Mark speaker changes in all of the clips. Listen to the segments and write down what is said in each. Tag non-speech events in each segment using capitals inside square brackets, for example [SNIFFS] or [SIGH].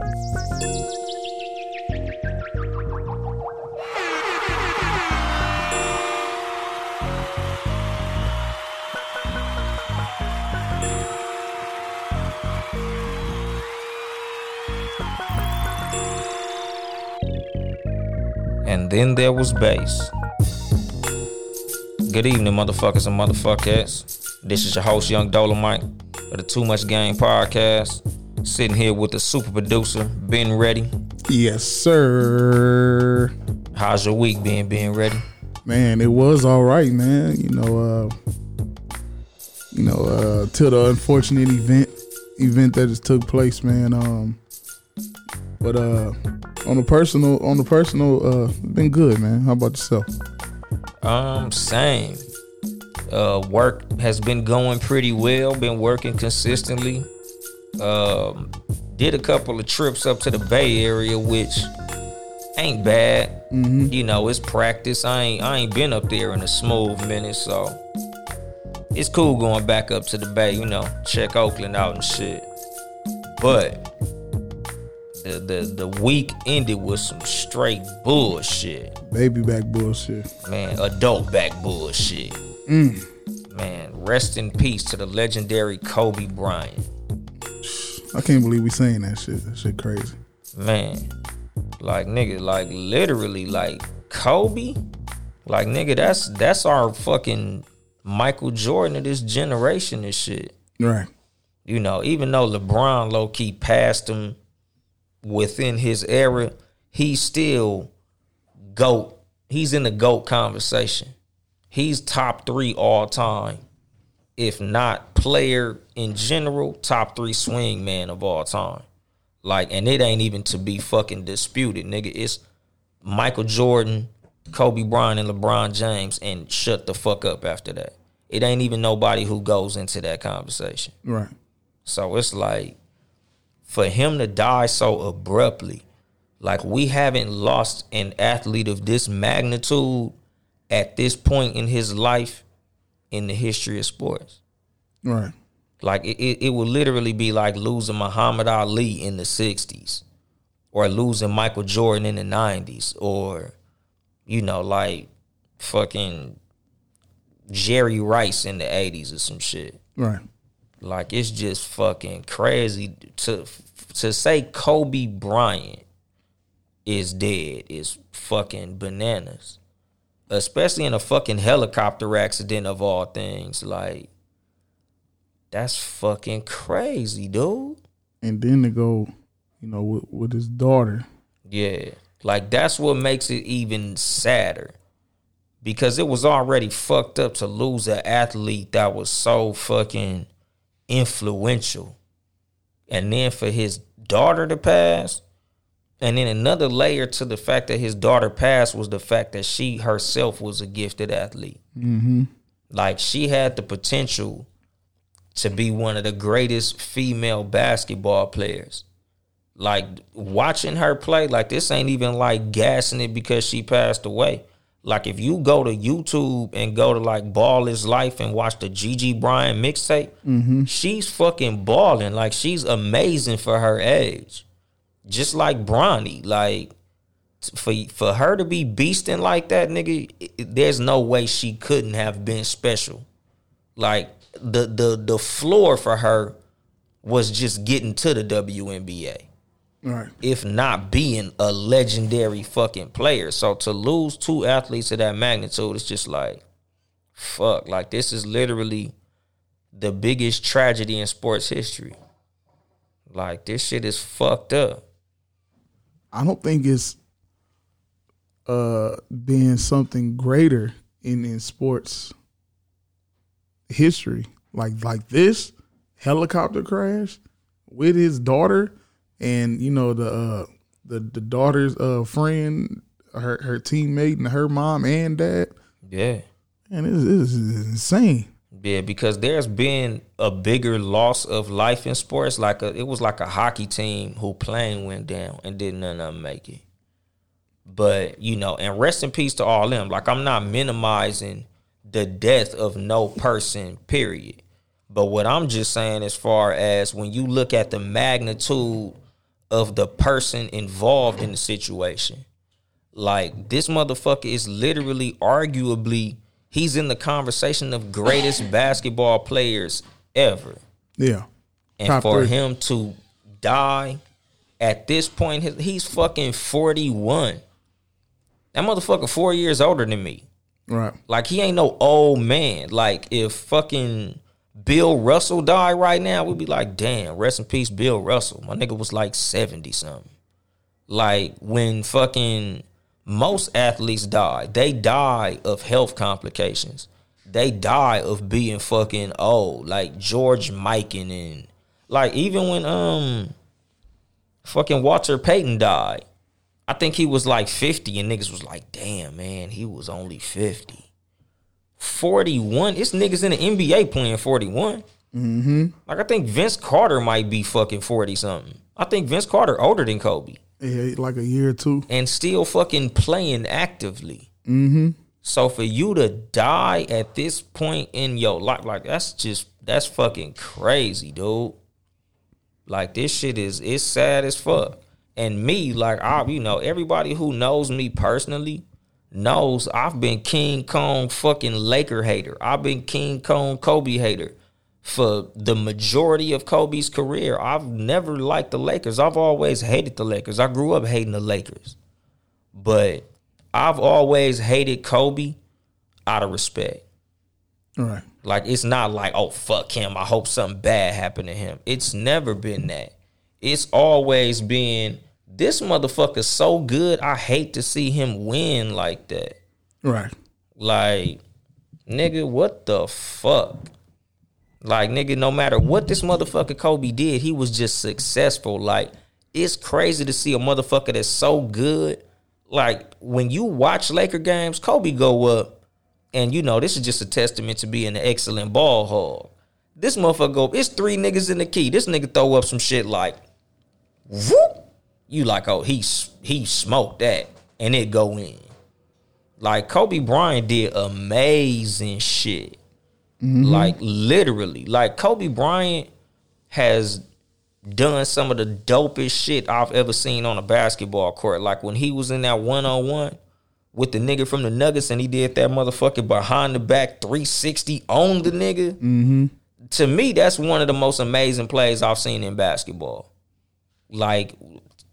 Speaker 1: And then there was bass. Good evening, motherfuckers and motherfuckers. This is your host, Yung Dolemite of the Too Much Game podcast. Sitting here with the super producer, Ben Ready.
Speaker 2: Yes, sir.
Speaker 1: How's your week been, Ben Ready?
Speaker 2: Man, it was all right, man. You know, uh you know, uh till the unfortunate event event that just took place, man. Um but uh on the personal on the personal uh been good, man. How about yourself?
Speaker 1: Um, same. Uh, work has been going pretty well. Been working consistently. Um, did a couple of trips up to the Bay Area, which ain't bad. You know, it's practice. I ain't I ain't been up there in a smooth minute, so it's cool going back up to the Bay. You know, check Oakland out and shit. But the the the week ended with some straight bullshit
Speaker 2: Baby back bullshit.
Speaker 1: man, adult back bullshit. Man, rest in peace to the legendary Kobe Bryant.
Speaker 2: I can't believe we saying that shit. That shit crazy.
Speaker 1: Man, like nigga, like literally, like Kobe, like nigga, that's that's our fucking Michael Jordan of this generation and shit.
Speaker 2: Right.
Speaker 1: You know, even though LeBron low key passed him within his era, he's still GOAT. He's in the GOAT conversation. He's top three all time. If not player in general, top three swing man of all time. Like, and it ain't even to be fucking disputed, nigga. It's Michael Jordan, Kobe Bryant, and LeBron James, and shut the fuck up after that. It ain't even nobody who goes into that conversation.
Speaker 2: Right.
Speaker 1: So it's like for him to die so abruptly, like we haven't lost an athlete of this magnitude at this point in his life in the history of sports.
Speaker 2: Right.
Speaker 1: Like it, it, it would literally be like losing Muhammad Ali in the 60s or losing Michael Jordan in the 90s or, you know, like fucking Jerry Rice in the 80s or some shit.
Speaker 2: Right.
Speaker 1: Like it's just fucking crazy to to say Kobe Bryant is dead is fucking bananas. Especially in a fucking helicopter accident of all things. Like that's fucking crazy, dude.
Speaker 2: And then to go, you know, with, with his daughter.
Speaker 1: Yeah. Like that's what makes it even sadder. Because it was already fucked up to lose an athlete that was so fucking influential. And then for his daughter to pass. And then another layer to the fact that his daughter passed was the fact that she herself was a gifted athlete. Mm-hmm. Like she had the potential to be one of the greatest female basketball players. Like watching her play, like this ain't even like gassing it because she passed away. Like if you go to YouTube and go to like Ball is Life and watch the Gigi Bryant mixtape, mm-hmm. she's fucking balling. Like she's amazing for her age. Just like Bronny. Like for for her to be beasting like that, nigga, it- there's no way she couldn't have been special. Like the the the floor for her was just getting to the WNBA
Speaker 2: Right.
Speaker 1: if not being a legendary fucking player. So to lose two athletes of that magnitude, it's just like, fuck. Like this is literally the biggest tragedy in sports history. Like this shit is fucked up.
Speaker 2: I don't think it's uh being something greater in in sports history like like this helicopter crash with his daughter and you know the uh, the the daughter's uh, friend, her her teammate, and her mom and dad.
Speaker 1: Yeah.
Speaker 2: And it is insane.
Speaker 1: Yeah, because there's been a bigger loss of life in sports. Like a, it was like a hockey team who plane went down and didn't none of them make it. But you know, and rest in peace to all them. Like I'm not minimizing the death of no person. Period. But what I'm just saying, as far as when you look at the magnitude of the person involved in the situation, like this motherfucker is literally, arguably, he's in the conversation of greatest basketball players ever.
Speaker 2: Yeah.
Speaker 1: And
Speaker 2: Top
Speaker 1: for
Speaker 2: three.
Speaker 1: him to die at this point, he's fucking 41. That motherfucker four years older than me.
Speaker 2: Right.
Speaker 1: Like he ain't no old man. Like if fucking Bill Russell died right now, we'd be like, damn, rest in peace, Bill Russell. My nigga was like 70 something. Like when fucking most athletes die, they die of health complications. They die of being fucking old. Like George Mikan and like even when um fucking Walter Payton died, I think he was like 50 and niggas was like, damn man, he was only 50. 41. It's niggas in the NBA playing 41. Mm-hmm. Like I think Vince Carter might be fucking 40 something. I think Vince Carter older than Kobe
Speaker 2: Yeah, like a year or two.
Speaker 1: and still fucking playing actively. Mm-hmm. So for you to die at this point in your life, like that's just that's fucking crazy, dude. Like this shit is it's sad as fuck. And me, like I, you know, everybody who knows me personally knows I've been King Kong fucking Laker hater. I've been King Kong Kobe hater for the majority of Kobe's career. I've never liked the Lakers. I've always hated the Lakers. I grew up hating the Lakers. But I've always hated Kobe out of respect.
Speaker 2: Right.
Speaker 1: Like it's not like, oh fuck him. I hope something bad happened to him. It's never been that. It's always been this motherfucker's so good. I hate to see him win like that.
Speaker 2: Right.
Speaker 1: Like, nigga, what the fuck? Like, nigga, no matter what this motherfucker Kobe did, he was just successful. Like, it's crazy to see a motherfucker that's so good. Like, when you watch Laker games, Kobe go up, and you know, this is just a testament to being an excellent ball hog. This motherfucker go, it's three niggas in the key. This nigga throw up some shit like, whoop. You like, oh, he he smoked that, and it go in. Like Kobe Bryant did amazing shit. Like literally. Like Kobe Bryant has done some of the dopest shit I've ever seen on a basketball court. Like when he was in that one on one with the nigga from the Nuggets and he did that motherfucker behind the back 360 on the nigga. Mm-hmm. To me, that's one of the most amazing plays I've seen in basketball. Like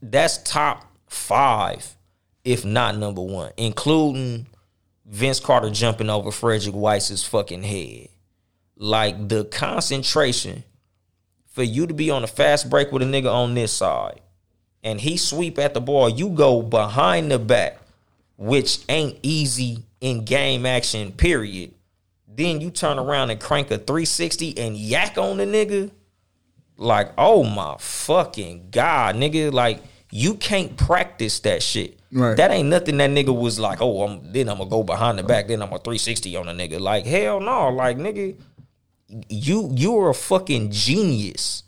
Speaker 1: that's top five, if not number one, including Vince Carter jumping over Frederic Weis's fucking head. Like the concentration for you to be on a fast break with a nigga on this side and he sweep at the ball, you go behind the back, which ain't easy in game action, period. Then you turn around and crank a 360 and yak on the nigga. Like, oh my fucking God, nigga. Like, you can't practice that shit.
Speaker 2: Right.
Speaker 1: That ain't nothing that nigga was like, oh, I'm, then I'm gonna go behind the back, then I'm a 360 on a nigga. Like, hell no. Like, nigga, you you are a fucking genius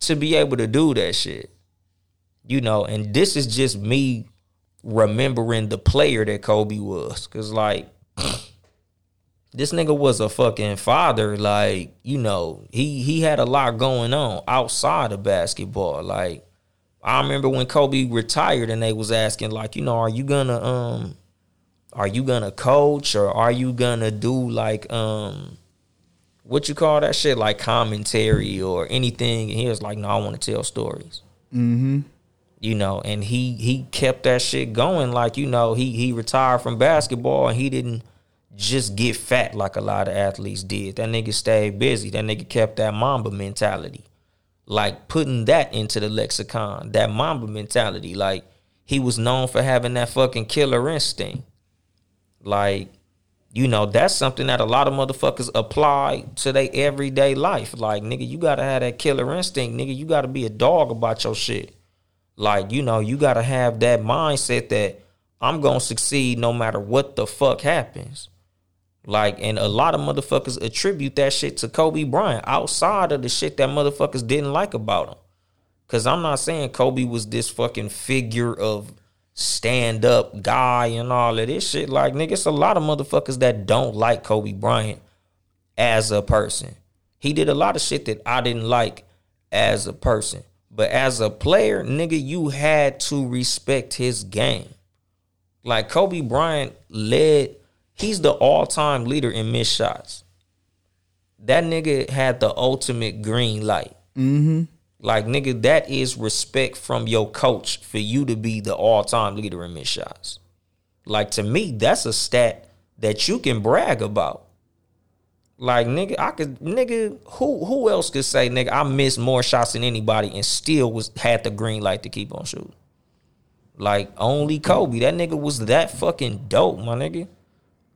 Speaker 1: to be able to do that shit. You know, and this is just me remembering the player that Kobe was. Cause like [SNIFFS] this nigga was a fucking father. Like, you know, he he had a lot going on outside of basketball. Like, I remember when Kobe retired and they was asking, like, you know, are you gonna um are you gonna coach or are you gonna do like um what you call that shit? Like commentary or anything. And he was like no i want to tell stories. Mm-hmm. you know and he he kept that shit going. Like you know he he retired from basketball and he didn't just get fat like a lot of athletes did. That nigga stayed busy. That nigga kept that mamba mentality. Like putting that into the lexicon that mamba mentality. Like he was known for having that fucking killer instinct. Like you know, that's something that a lot of motherfuckers apply to their everyday life. Like, nigga, you gotta have that killer instinct, nigga. You gotta be a dog about your shit. Like, you know, you gotta have that mindset that I'm gonna succeed no matter what the fuck happens. Like, and a lot of motherfuckers attribute that shit to Kobe Bryant outside of the shit that motherfuckers didn't like about him. Cause I'm not saying Kobe was this fucking figure of stand up guy and all of this shit. Like, nigga, it's a lot of motherfuckers that don't like Kobe Bryant as a person. He did a lot of shit that I didn't like as a person. But as a player, nigga, you had to respect his game. Like Kobe Bryant led, he's the all-time leader in missed shots. That nigga had the ultimate green light. Mm-hmm. Like nigga, that is respect from your coach for you to be the all-time leader in missed shots. Like to me, that's a stat that you can brag about. Like nigga, I could nigga, who who else could say nigga I missed more shots than anybody and still was had the green light to keep on shooting. Like only Kobe. That nigga was that fucking dope, my nigga.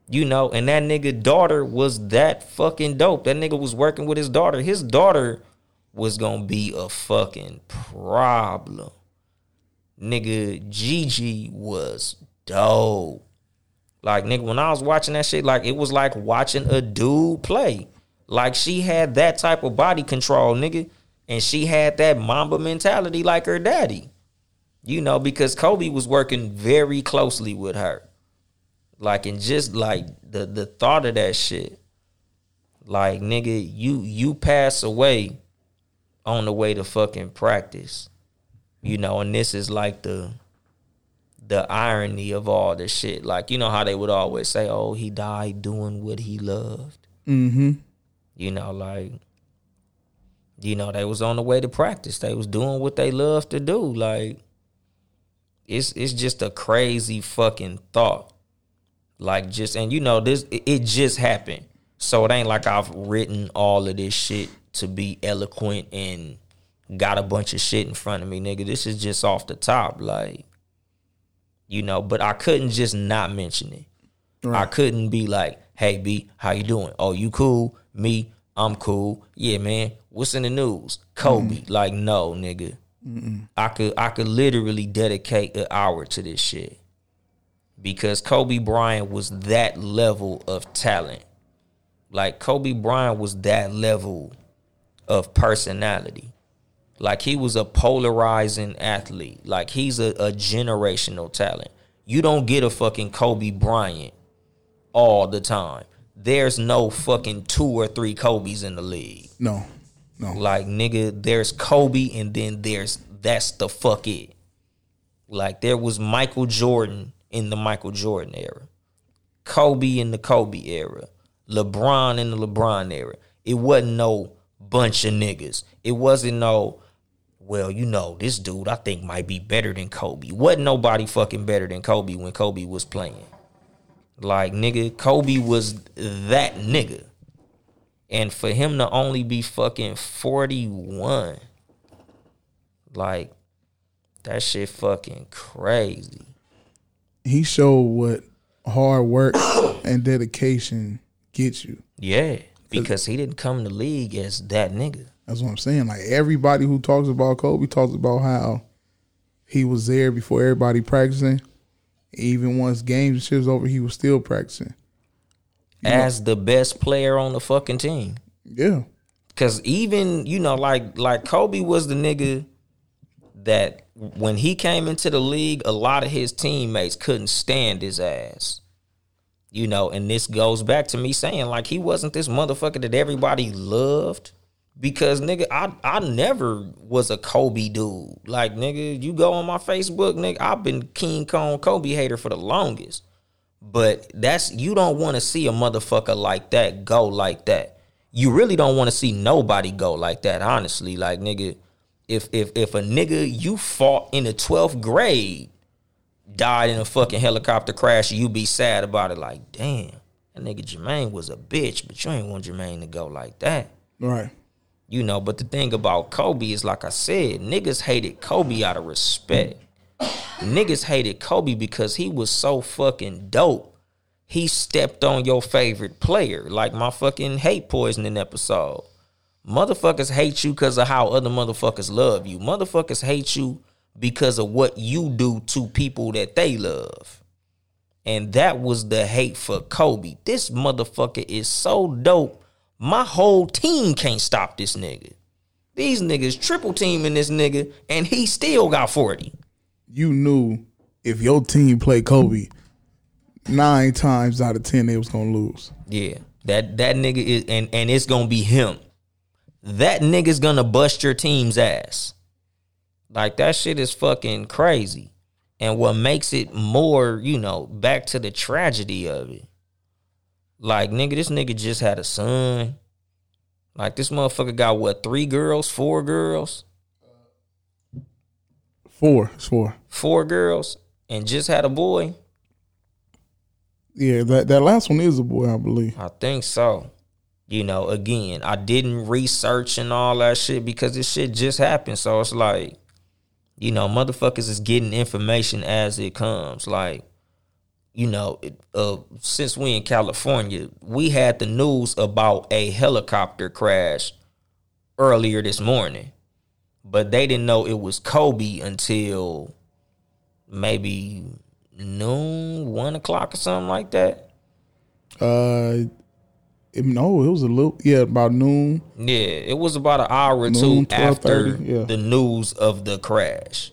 Speaker 1: You know, and that nigga daughter was that fucking dope. That nigga was working with his daughter. His daughter was gonna be a fucking problem. Nigga, Gigi was dope. Like nigga, when I was watching that shit, like it was like watching a dude play. Like she had that type of body control, nigga, and she had that Mamba mentality like her daddy. You know, because Kobe was working very closely with her. Like and just like the the thought of that shit. Like nigga, you you pass away on the way to fucking practice. You know, and this is like the the irony of all this shit. Like, you know how they would always say, Oh, he died doing what he loved.
Speaker 2: Mm-hmm.
Speaker 1: You know, like you know, they was on the way to practice. They was doing what they love to do. Like it's it's just a crazy fucking thought. Like just and you know, this it, it just happened. So it ain't like I've written all of this shit to be eloquent and got a bunch of shit in front of me, nigga. This is just off the top, like, you know. But I couldn't just not mention it.
Speaker 2: Right.
Speaker 1: I couldn't be like, "Hey, B, how you doing? Oh, you cool? Me, I'm cool. Yeah, man. What's in the news? Kobe? Like, no, nigga. I could, I could literally dedicate an hour to this shit because Kobe Bryant was that level of talent. Like Kobe Bryant was that level of personality. Like he was a polarizing athlete. Like he's a, a generational talent. You don't get a fucking Kobe Bryant all the time. There's no fucking two or three Kobe's in the league.
Speaker 2: No, no.
Speaker 1: Like nigga, there's Kobe and then there's that's the fuck it. Like there was Michael Jordan in the Michael Jordan era. Kobe in the Kobe era. LeBron in the LeBron era. It wasn't no bunch of niggas. It wasn't no, well, you know, this dude I think might be better than Kobe. Wasn't nobody fucking better than Kobe when Kobe was playing. Like nigga, Kobe was that nigga. And for him to only be fucking 41, like that shit fucking crazy.
Speaker 2: He showed what hard work and dedication gets you.
Speaker 1: Yeah. Because he didn't come to the league as that nigga.
Speaker 2: That's what I'm saying. Like everybody who talks about Kobe talks about how he was there before everybody practicing. Even once games and shit was over, he was still practicing.
Speaker 1: As the best player on the fucking team.
Speaker 2: Yeah.
Speaker 1: Cause even, you know, like like Kobe was the nigga that when he came into the league, a lot of his teammates couldn't stand his ass. You know, and this goes back to me saying like he wasn't this motherfucker that everybody loved. Because nigga, I I never was a Kobe dude. Like nigga, you go on my Facebook, nigga, I've been King Kong Kobe hater for the longest. But that's you don't want to see a motherfucker like that go like that. You really don't want to see nobody go like that, honestly. Like nigga, if if if a nigga you fought in the 12th grade died in a fucking helicopter crash, you be sad about it. Like, damn, that nigga Jermaine was a bitch, but you ain't want Jermaine to go like that.
Speaker 2: Right.
Speaker 1: You know, but the thing about Kobe is like I said, niggas hated Kobe out of respect. niggas hated Kobe because he was so fucking dope he stepped on your favorite player, like my fucking hate poisoning episode. Motherfuckers hate you because of how other motherfuckers love you. Motherfuckers hate you because of what you do to people that they love. And that was the hate for Kobe. This motherfucker is so dope. My whole team can't stop this nigga. These niggas triple teaming this nigga, and he still got 40.
Speaker 2: You knew if your team played Kobe, nine times out of ten they was gonna lose.
Speaker 1: Yeah. That that nigga is and, and it's gonna be him. That nigga's gonna bust your team's ass. Like that shit is fucking crazy. And what makes it more, you know, back to the tragedy of it. Like, nigga, this nigga just had a son. Like this motherfucker got what, three girls, four girls?
Speaker 2: Four, it's four.
Speaker 1: Four girls, and just had a boy?
Speaker 2: Yeah, that that last one is a boy, I believe.
Speaker 1: I think so. You know, again, I didn't research and all that shit because this shit just happened. So it's like, you know, motherfuckers is getting information as it comes. Like, you know, it, uh, since we in California, we had the news about a helicopter crash earlier this morning, but they didn't know it was Kobe until maybe noon, one o'clock or something like that.
Speaker 2: Uh, it- no, it was a little yeah about noon.
Speaker 1: Yeah, it was about an hour or
Speaker 2: Noon,
Speaker 1: two after
Speaker 2: 12:30, yeah.
Speaker 1: the news of the crash.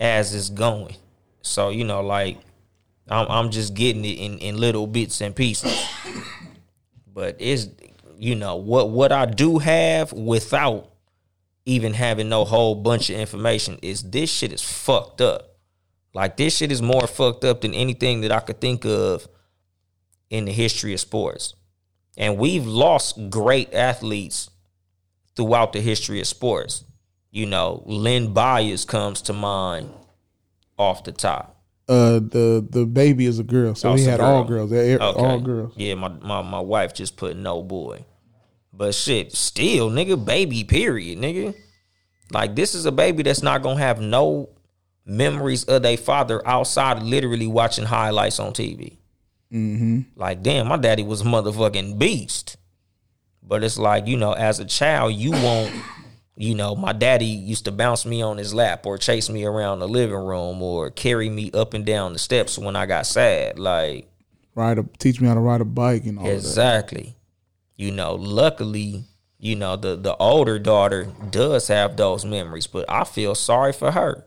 Speaker 1: as it's going. So, you know, like I'm I'm just getting it in, in little bits and pieces. [COUGHS] But it's you know, what what I do have without even having no whole bunch of information is this shit is fucked up. Like this shit is more fucked up than anything that I could think of in the history of sports. And we've lost great athletes throughout the history of sports. You know, Len Bias comes to mind off the top.
Speaker 2: Uh, the the baby is a girl, so
Speaker 1: Oh, it's a
Speaker 2: had all girls.
Speaker 1: Okay.
Speaker 2: all girls.
Speaker 1: Yeah, my, my my wife just put no boy. But shit, still, nigga, baby, period, nigga. Like this is a baby that's not gonna have no memories of their father outside literally watching highlights on TV. Mm-hmm. Like, damn, my daddy was a motherfucking beast. But it's like, you know, as a child, you won't, you know, my daddy used to bounce me on his lap or chase me around the living room or carry me up and down the steps when I got sad. Like,
Speaker 2: Ride a teach me how to ride a bike and all that.
Speaker 1: Exactly. You know, luckily, you know, the the older daughter does have those memories, but I feel sorry for her.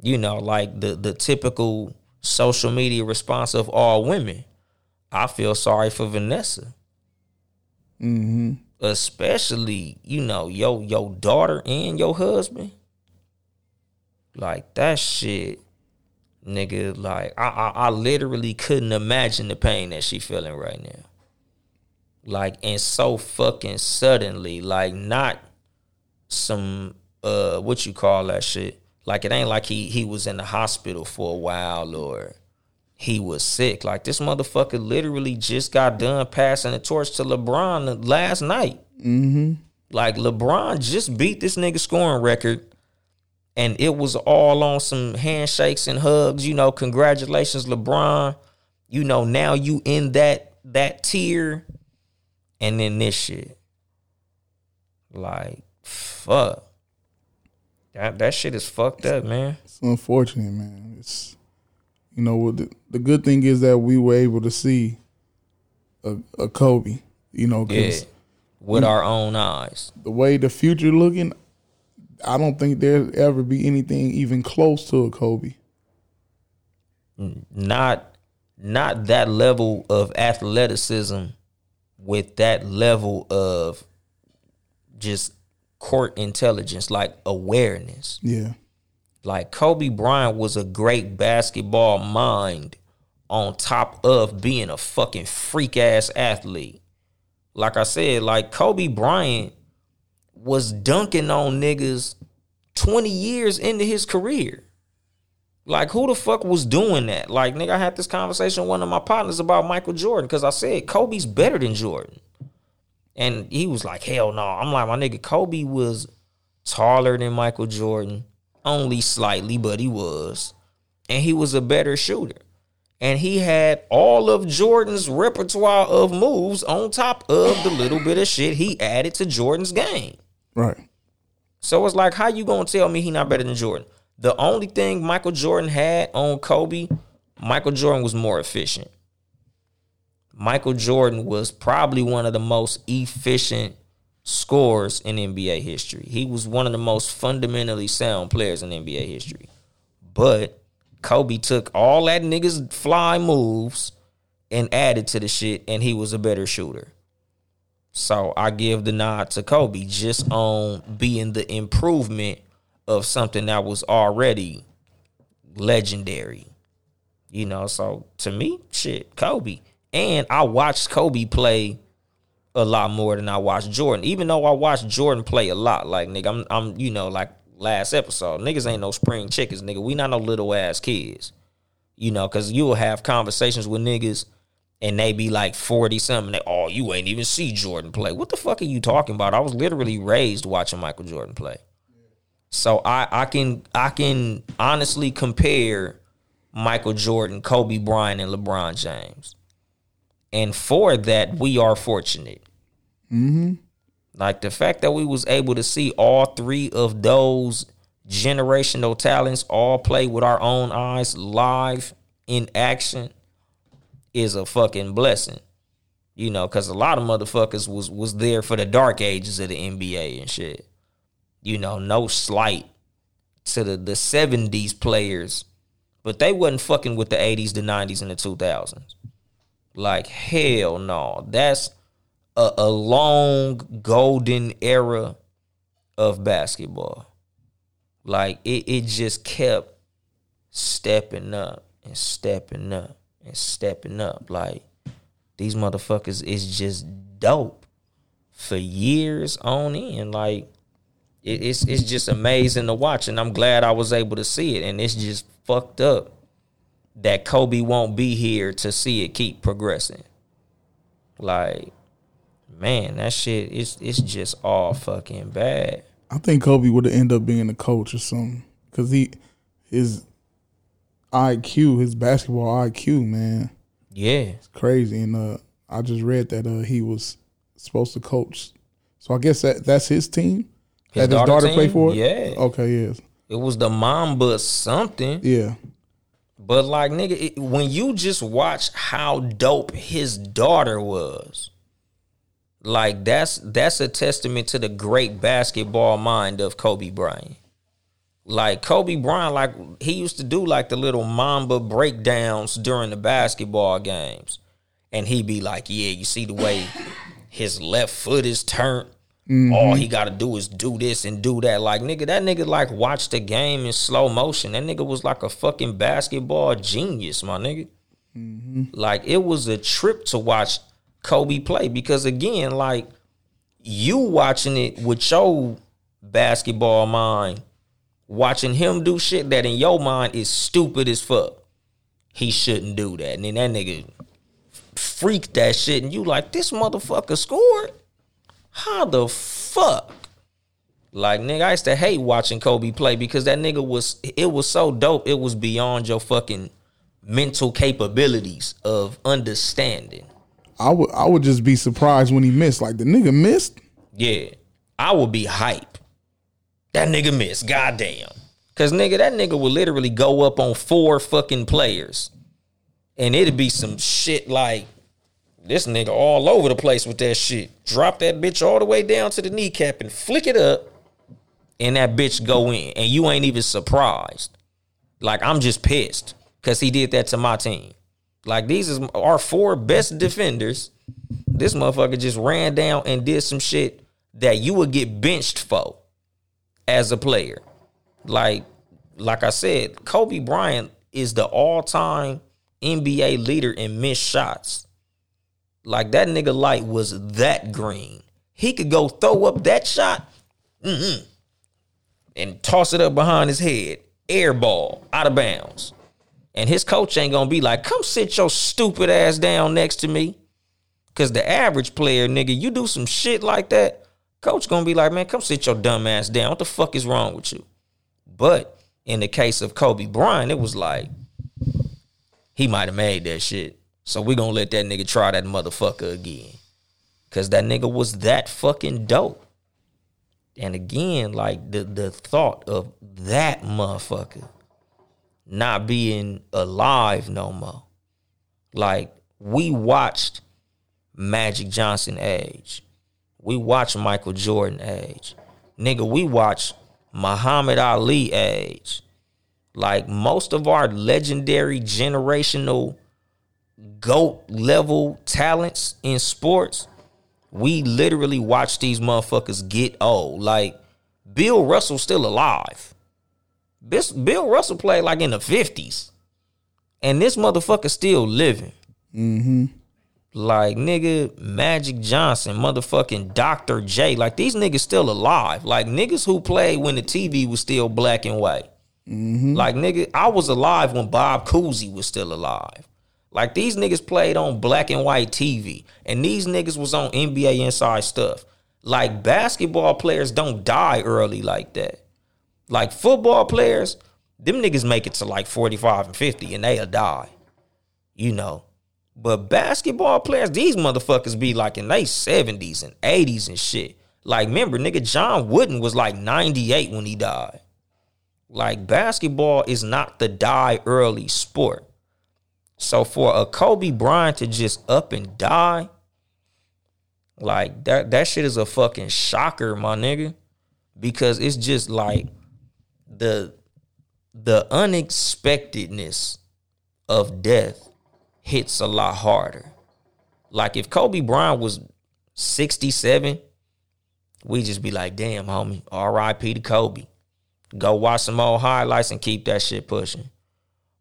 Speaker 1: You know, like the the typical social media response of all women. I feel sorry for Vanessa.
Speaker 2: Mm-hmm.
Speaker 1: Especially, you know, your your daughter and your husband. Like that shit, nigga. Like I, I, I literally couldn't imagine the pain that she feeling right now. Like and so fucking suddenly, like not some uh what you call that shit. Like it ain't like he he was in the hospital for a while or he was sick. Like this motherfucker literally just got done passing the torch to LeBron last night.
Speaker 2: Mm-hmm.
Speaker 1: Like LeBron just beat this nigga scoring record, and it was all on some handshakes and hugs. You know, congratulations, LeBron. You know, now you in that that tier, and then this shit. Like, fuck. That that shit is fucked up, man.
Speaker 2: It's unfortunate, man. It's You know, the, the good thing is that we were able to see a, a Kobe. You know,
Speaker 1: Yeah.
Speaker 2: because
Speaker 1: With our own eyes.
Speaker 2: the way the future looking, I don't think there'll ever be anything even close to a Kobe.
Speaker 1: Mm, not not that level of athleticism with that level of just court intelligence, like awareness.
Speaker 2: Yeah,
Speaker 1: Like Kobe Bryant was a great basketball mind on top of being a fucking freak ass athlete. Like I said, like Kobe Bryant was dunking on niggas 20 years into his career. Like who the fuck was doing that? Like nigga, I had this conversation with one of my partners about Michael Jordan because I said Kobe's better than Jordan. And he was like, hell no. I'm like, my nigga, Kobe was taller than Michael Jordan, only slightly, but he was. And he was a better shooter. And he had all of Jordan's repertoire of moves on top of the little bit of shit he added to Jordan's game.
Speaker 2: right.
Speaker 1: So it's like, how you gonna tell me he not better than Jordan? The only thing Michael Jordan had on Kobe, Michael Jordan was more efficient. Michael Jordan was probably one of the most efficient scorers in NBA history. He was one of the most fundamentally sound players in NBA history. But Kobe took all that niggas fly moves and added to the shit, and he was a better shooter. So I give the nod to Kobe just on being the improvement of something that was already legendary. You know, so to me, shit, Kobe. And I watched Kobe play a lot more than I watch Jordan. Even though I watch Jordan play a lot, like nigga, I'm I'm you know, like last episode, niggas ain't no spring chickens, nigga. We not no little ass kids. You know, cause you will have conversations with niggas and they be like 40 something. They, oh, you ain't even see Jordan play. What the fuck are you talking about? I was literally raised watching Michael Jordan play. So I, I can I can honestly compare Michael Jordan, Kobe Bryant, and LeBron James. And for that, we are fortunate. Mm-hmm. Like the fact that we was able to see all three of those generational talents all play with our own eyes live in action is a fucking blessing. You know, cause a lot of motherfuckers was was there for the dark ages of the NBA and shit. You know, no slight to the the seventies players, but they wasn't fucking with the eighties, the nineties, and the two thousands. Like hell no, that's a, a long golden era of basketball. Like it, it just kept stepping up and stepping up and stepping up. Like these motherfuckers is just dope for years on end. Like it, it's it's just amazing to watch, and I'm glad I was able to see it. And it's just fucked up that Kobe won't be here to see it keep progressing. Like, man, that shit is it's just all fucking bad.
Speaker 2: I think Kobe would ended up being a coach or something because he his IQ, his basketball IQ, man,
Speaker 1: Yeah,
Speaker 2: it's crazy. And uh, I just read that uh, he was supposed to coach. So I guess that that's his team.
Speaker 1: His
Speaker 2: that his
Speaker 1: daughter
Speaker 2: daughter play for it.
Speaker 1: Yeah.
Speaker 2: Okay. Yes.
Speaker 1: it was the Mamba something.
Speaker 2: Yeah.
Speaker 1: But like nigga, it, when you just watch how dope his daughter was, like that's that's a testament to the great basketball mind of Kobe Bryant. Like Kobe Bryant, like he used to do like the little Mamba breakdowns during the basketball games, and he'd be like, "Yeah, you see the way his left foot is turned." Mm-hmm. All he got to do is do this and do that. Like nigga, that nigga like watched the game in slow motion. That nigga was like a fucking basketball genius, my nigga. Mm-hmm. Like it was a trip to watch Kobe play because again, like you watching it with your basketball mind, watching him do shit that in your mind is stupid as fuck. He shouldn't do that. And then that nigga freaked that shit, and you like, this motherfucker scored? How the fuck? Like nigga, I used to hate watching Kobe play because that nigga was it was so dope. It was beyond your fucking mental capabilities of understanding.
Speaker 2: I would I would just be surprised when he missed. Like the nigga missed.
Speaker 1: Yeah, I would be hype. That nigga missed. Goddamn. Cause nigga, that nigga would literally go up on four fucking players. And it'd be some shit like this nigga all over the place with that shit. Drop that bitch all the way down to the kneecap and flick it up. And that bitch go in. And you ain't even surprised. Like I'm just pissed. Cause he did that to my team. Like these is our four best defenders. This motherfucker just ran down and did some shit that you would get benched for as a player. Like, like I said, Kobe Bryant is the all-time NBA leader in missed shots. Like that nigga light was that green. He could go throw up that shot mm-hmm, and toss it up behind his head. Air ball out of bounds. And his coach ain't gonna be like, come sit your stupid ass down next to me. Cause the average player, nigga, you do some shit like that, coach gonna be like, man, come sit your dumb ass down. What the fuck is wrong with you? But in the case of Kobe Bryant, it was like he might have made that shit. So we gonna let that nigga try that motherfucker again. Cause that nigga was that fucking dope. And again, like the the thought of that motherfucker not being alive no more. Like we watched Magic Johnson age. We watched Michael Jordan age. Nigga, we watched Muhammad Ali age. Like most of our legendary generational GOAT level talents in sports, we literally watch these motherfuckers get old. Like Bill Russell still alive. This Bill Russell played like in the fifties, and this motherfucker still living.
Speaker 2: Mm-hmm.
Speaker 1: Like nigga, Magic Johnson, motherfucking Dr. J. Like these niggas still alive. Like niggas who played when the TV was still black and white. Like nigga, I was alive when Bob Cousy was still alive. Like these niggas played on black and white TV, and these niggas was on NBA Inside stuff. Like basketball players don't die early like that. Like football players, them niggas make it to like 45 and 50 and they'll die. You know. But basketball players, these motherfuckers be like in their 70s and 80s and shit. Like, remember, nigga, John Wooden was like 98 when he died. Like, basketball is not the die early sport. So for a Kobe Bryant to just up and die, like that that shit is a fucking shocker, my nigga. Because it's just like the the unexpectedness of death hits a lot harder. Like if Kobe Bryant was 67, we just be like, damn, homie, R.I.P. to Kobe. Go watch some old highlights and keep that shit pushing.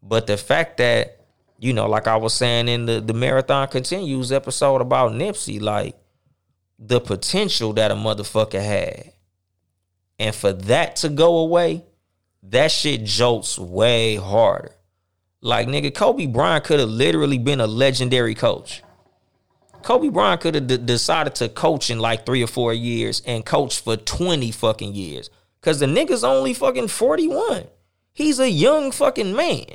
Speaker 1: But the fact that, you know, like I was saying in the, the Marathon Continues episode about Nipsey, like the potential that a motherfucker had. And for that to go away, that shit jolts way harder. Like nigga, Kobe Bryant could have literally been a legendary coach. Kobe Bryant could have d- decided to coach in like three or four years and coach for 20 fucking years. Cause the nigga's only fucking 41. He's a young fucking man.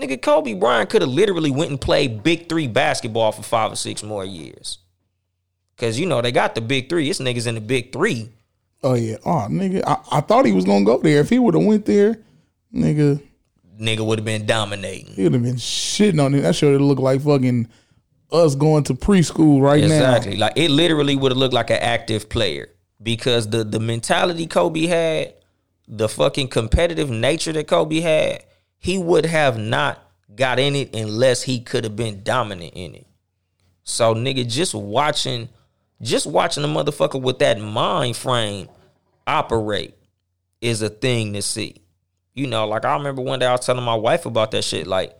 Speaker 1: Nigga, Kobe Bryant could have literally went and played big three basketball for five or six more years. Cause you know they got the big three. This nigga's in the big three.
Speaker 2: Oh yeah. Oh nigga, I, I thought he was gonna go there. If he would have went there, nigga,
Speaker 1: Nigga would have been dominating.
Speaker 2: he would have been shitting on it. That should have looked like fucking us going to preschool right now.
Speaker 1: Exactly. Like it literally would have looked like an active player because the the mentality Kobe had, the fucking competitive nature that Kobe had, he would have not got in it unless he could have been dominant in it. So nigga, just watching, just watching a motherfucker with that mind frame operate is a thing to see. You know, like I remember one day I was telling my wife about that shit. Like,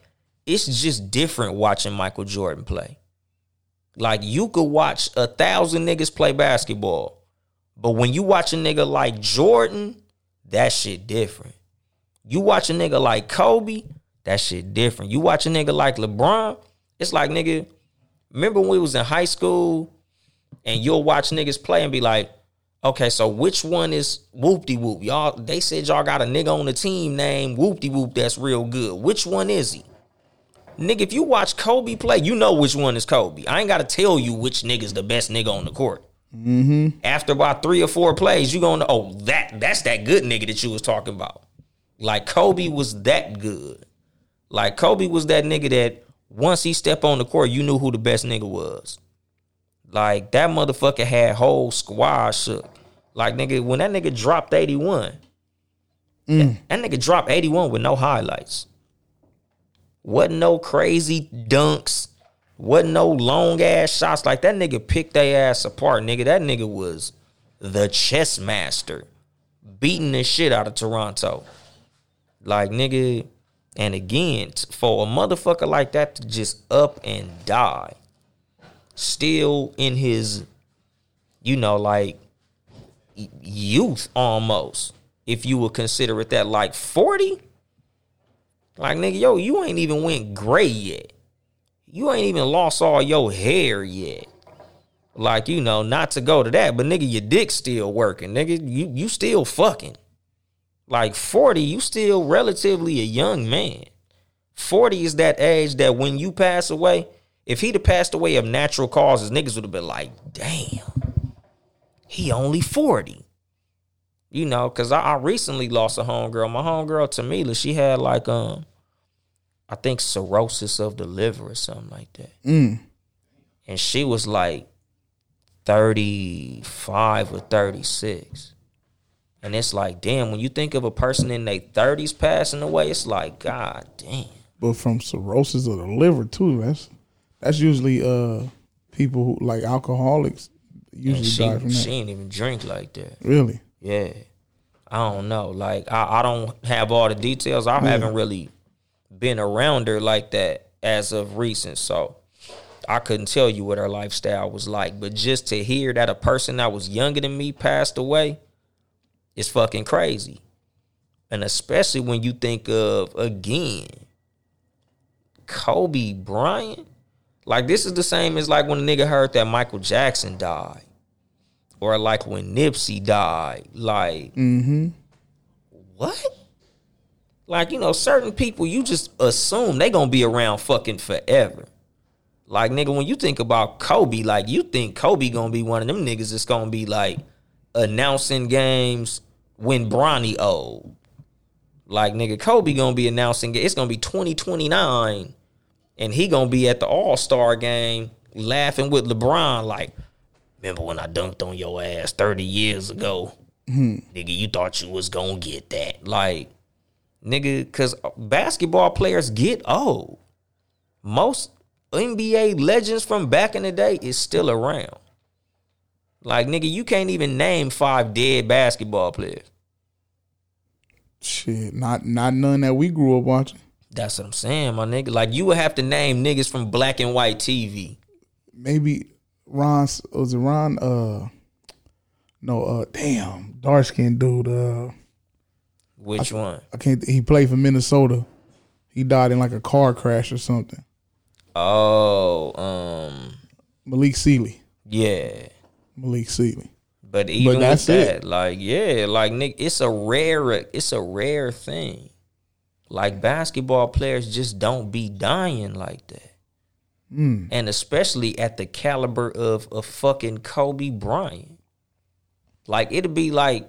Speaker 1: it's just different watching Michael Jordan play. Like you could watch a thousand niggas play basketball, but when you watch a nigga like Jordan, that shit different. You watch a nigga like Kobe, that shit different. You watch a nigga like LeBron, it's like nigga. Remember when we was in high school, and you'll watch niggas play and be like, okay, so which one is whoop de whoop? Y'all, they said y'all got a nigga on the team named whoop de whoop that's real good. Which one is he? Nigga, if you watch Kobe play, you know which one is Kobe. I ain't gotta tell you which nigga's the best nigga on the court. Mm-hmm. After about three or four plays, you gonna oh, that that's that good nigga that you was talking about. Like Kobe was that good. Like Kobe was that nigga that once he stepped on the court, you knew who the best nigga was. Like that motherfucker had whole squad shook. Like nigga, when that nigga dropped 81, that, that nigga dropped 81 with no highlights. Wasn't no crazy dunks. Wasn't no long ass shots. Like that nigga picked their ass apart, nigga. That nigga was the chess master. Beating the shit out of Toronto. Like nigga, and again, for a motherfucker like that to just up and die, still in his, you know, like youth almost, if you would consider it that, like 40? Like, nigga, yo, you ain't even went gray yet. You ain't even lost all your hair yet. Like, you know, not to go to that, but nigga, your dick still working. Nigga, you you still fucking. Like 40, you still relatively a young man. 40 is that age that when you pass away, if he'd have passed away of natural causes, niggas would have been like, damn, he only 40. You know, cause I, I recently lost a homegirl. My homegirl Tamila, she had like um, I think cirrhosis of the liver or something like that. And she was like 35 or 36. And it's like, damn, when you think of a person in their 30s passing away, it's like, God damn.
Speaker 2: But from cirrhosis of the liver too. That's that's usually uh people who like alcoholics usually
Speaker 1: she,
Speaker 2: die from that.
Speaker 1: she ain't even drink like that.
Speaker 2: really?
Speaker 1: Yeah. I don't know. Like I, I don't have all the details. I haven't really been around her like that as of recent. So I couldn't tell you what her lifestyle was like. But just to hear that a person that was younger than me passed away is fucking crazy. And especially when you think of again Kobe Bryant. Like this is the same as like when a nigga heard that Michael Jackson died or like when Nipsey died. Like, mm-hmm. what? Like, you know, certain people you just assume they gonna be around fucking forever. Like, nigga, when you think about Kobe, like you think Kobe gonna be one of them niggas that's gonna be like announcing games when Bronny old. Like, nigga, Kobe gonna be announcing it's gonna be 2029 and he gonna be at the All-Star game laughing with LeBron like Remember when I dunked on your ass 30 years ago? Hmm. Nigga, you thought you was gonna get that. Like, nigga, cause basketball players get old. Most NBA legends from back in the day is still around. Like, nigga, you can't even name five dead basketball players.
Speaker 2: Shit, not not none that we grew up watching.
Speaker 1: That's what I'm saying, my nigga. Like, you would have to name niggas from black and white TV.
Speaker 2: Maybe Ron was it Ron? Uh, no, uh, damn, dark skinned dude. Uh,
Speaker 1: Which one?
Speaker 2: I can't. He played for Minnesota. He died in like a car crash or something.
Speaker 1: Oh, um,
Speaker 2: Malik Sealy.
Speaker 1: yeah.
Speaker 2: Malik Sealy.
Speaker 1: But even
Speaker 2: that's
Speaker 1: with that,
Speaker 2: it.
Speaker 1: like yeah, like Nick, it's a rare, it's a rare thing. Like basketball players just don't be dying like that,
Speaker 2: Hmm.
Speaker 1: and especially at the caliber of a fucking Kobe Bryant. Like it'd be like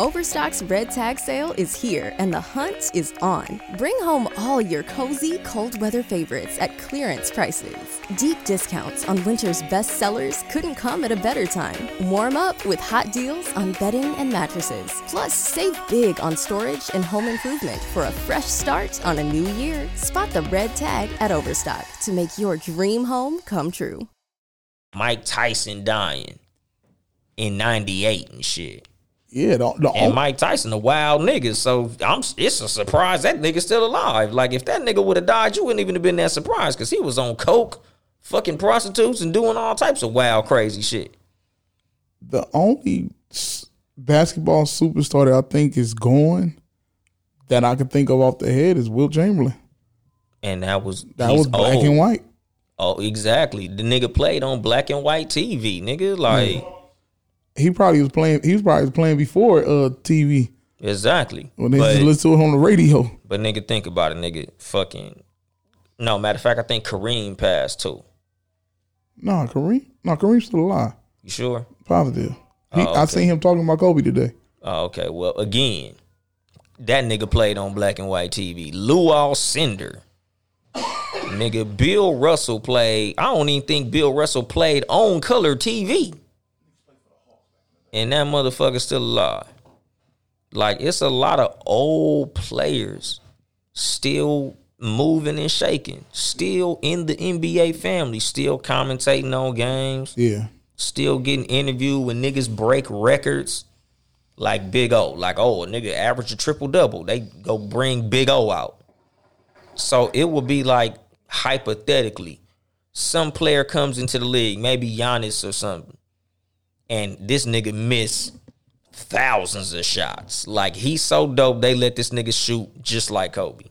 Speaker 3: Overstock's red tag sale is here and the hunt is on. Bring home all your cozy, cold weather favorites at clearance prices. Deep discounts on winter's best sellers couldn't come at a better time. Warm up with hot deals on bedding and mattresses. Plus, save big on storage and home improvement for a fresh start on a new year. Spot the red tag at Overstock to make your dream home come true.
Speaker 1: Mike Tyson dying in '98 and shit.
Speaker 2: Yeah, the, the
Speaker 1: And Mike Tyson, a wild nigga. So I'm it's a surprise that nigga's still alive. Like if that nigga would have died, you wouldn't even have been that surprised because he was on coke, fucking prostitutes, and doing all types of wild, crazy shit.
Speaker 2: the only basketball superstar that I think is gone that I can think of off the head is Wilt Chamberlain.
Speaker 1: And that was
Speaker 2: That was black
Speaker 1: old.
Speaker 2: and white.
Speaker 1: Oh, exactly. The nigga played on black and white TV, nigga. Like
Speaker 2: He probably was playing. He was probably playing before uh, TV
Speaker 1: exactly.
Speaker 2: when they
Speaker 1: but,
Speaker 2: just listen to it on the radio.
Speaker 1: but nigga, think about it, nigga. Fucking. No, matter of fact, I think Kareem passed too.
Speaker 2: No, Kareem. No, Kareem's still alive.
Speaker 1: You sure?
Speaker 2: Positive. He,
Speaker 1: Oh,
Speaker 2: I
Speaker 1: okay.
Speaker 2: seen him talking about Kobe today.
Speaker 1: Oh, okay. Well, again, that nigga played on black and white TV. Lou Alcindor. nigga, Bill Russell played. I don't even think Bill Russell played on color TV. And that motherfucker's still alive. Like, it's a lot of old players still moving and shaking, still in the NBA family, still commentating on games
Speaker 2: Yeah.
Speaker 1: still getting interviewed when niggas break records like Big O. Like, oh, a nigga average a triple double. They go bring Big O out. So it would be like hypothetically, some player comes into the league, maybe Giannis or something, and this nigga miss thousands of shots. Like he's so dope, they let this nigga shoot just like Kobe.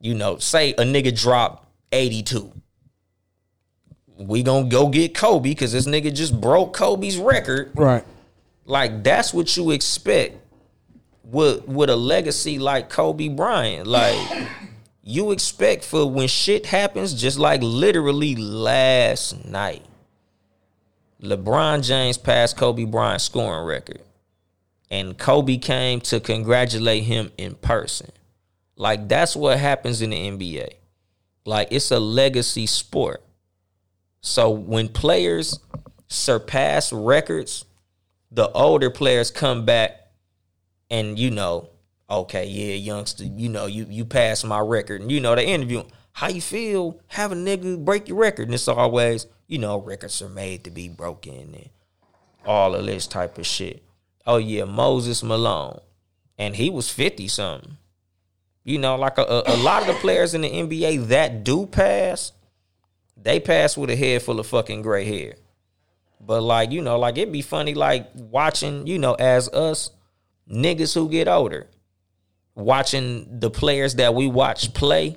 Speaker 1: You know, say a nigga drop 82 we gonna go get Kobe because this nigga just broke Kobe's record.
Speaker 2: Right.
Speaker 1: Like that's what you expect with with a legacy like Kobe Bryant. Like you expect for when shit happens, just like literally last night. LeBron James passed Kobe Bryant's scoring record. And Kobe came to congratulate him in person. Like that's what happens in the NBA. Like it's a legacy sport. So when players surpass records, the older players come back and you know, okay, yeah, youngster, you know, you you passed my record. And you know, they interview him, how you feel having a nigga break your record? And it's always, you know, records are made to be broken and all of this type of shit. Oh yeah, Moses Malone. And he was 50 something. You know, like a, a, a lot of the players in the NBA that do pass, they pass with a head full of fucking gray hair. But like, you know, like it'd be funny like watching, you know, as us niggas who get older, watching the players that we watch play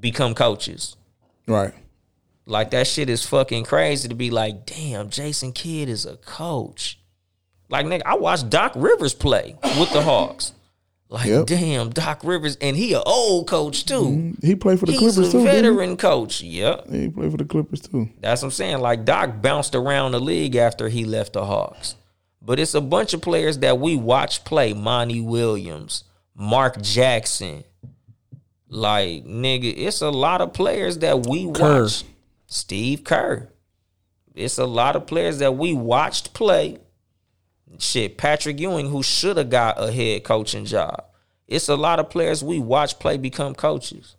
Speaker 1: become coaches.
Speaker 2: Right.
Speaker 1: Like that shit is fucking crazy to be like, damn, Jason Kidd is a coach. Like nigga, I watched Doc Rivers play with the Hawks. Like,
Speaker 2: Yep.
Speaker 1: damn, Doc Rivers, and he a old coach too. Mm-hmm.
Speaker 2: He played for the
Speaker 1: He's
Speaker 2: Clippers
Speaker 1: a
Speaker 2: too. didn't he?
Speaker 1: veteran coach. Yep.
Speaker 2: Yeah, he played for the Clippers too.
Speaker 1: That's what I'm saying. Like Doc bounced around the league after he left the Hawks. But it's a bunch of players that we watch play. Monty Williams, Mark Jackson. Like, nigga, it's a lot of players that we
Speaker 2: Kerr.
Speaker 1: watch. Steve Kerr. It's a lot of players that we watched play. Shit, Patrick Ewing, who should have got a head coaching job. It's a lot of players we watch play become coaches.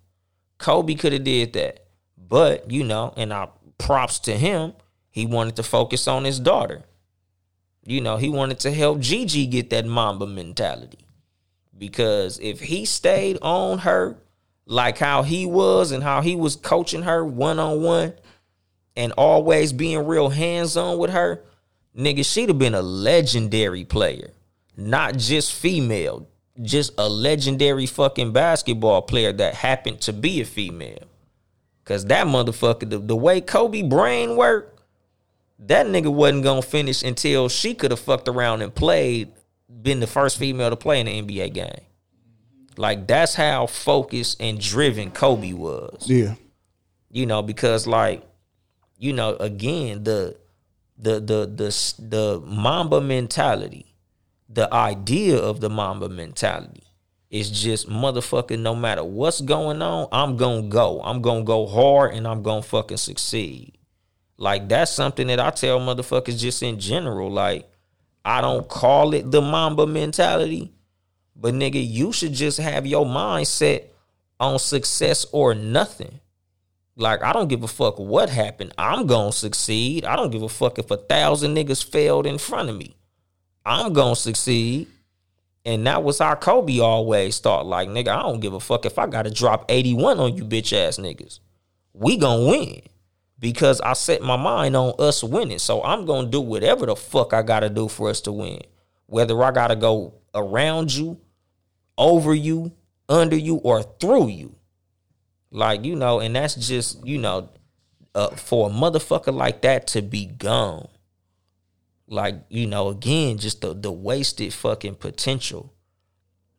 Speaker 1: Kobe could have did that. But, you know, and I props to him, he wanted to focus on his daughter. You know, he wanted to help Gigi get that Mamba mentality. Because if he stayed on her like how he was and how he was coaching her one on one and always being real hands on with her, nigga, she'd have been a legendary player. Not just female, just a legendary fucking basketball player that happened to be a female. Cause that motherfucker, the, the way Kobe brain worked, that nigga wasn't gonna finish until she could have fucked around and played, been the first female to play in the NBA game. Like that's how focused and driven Kobe was
Speaker 2: Yeah.
Speaker 1: you know because like you know again the the the the the mamba mentality the idea of the mamba mentality is just motherfucking no matter what's going on i'm gonna go. I'm gonna go hard and i'm gonna fucking succeed. Like that's something that i tell motherfuckers just in general like i don't call it the mamba mentality but nigga you should just have your mindset on success or nothing like, I don't give a fuck what happened. I'm gonna succeed. I don't give a fuck if a thousand niggas failed in front of me. I'm gonna succeed. And that was how Kobe always thought. Like, nigga, I don't give a fuck if I gotta drop 81 on you bitch ass niggas. We gonna win. Because I set my mind on us winning. So I'm gonna do whatever the fuck I gotta do for us to win. Whether I gotta go around you, over you, under you, or through you. Like, you know, and that's just, you know, uh, for a motherfucker like that to be gone. Like, you know, again, just the the wasted fucking potential.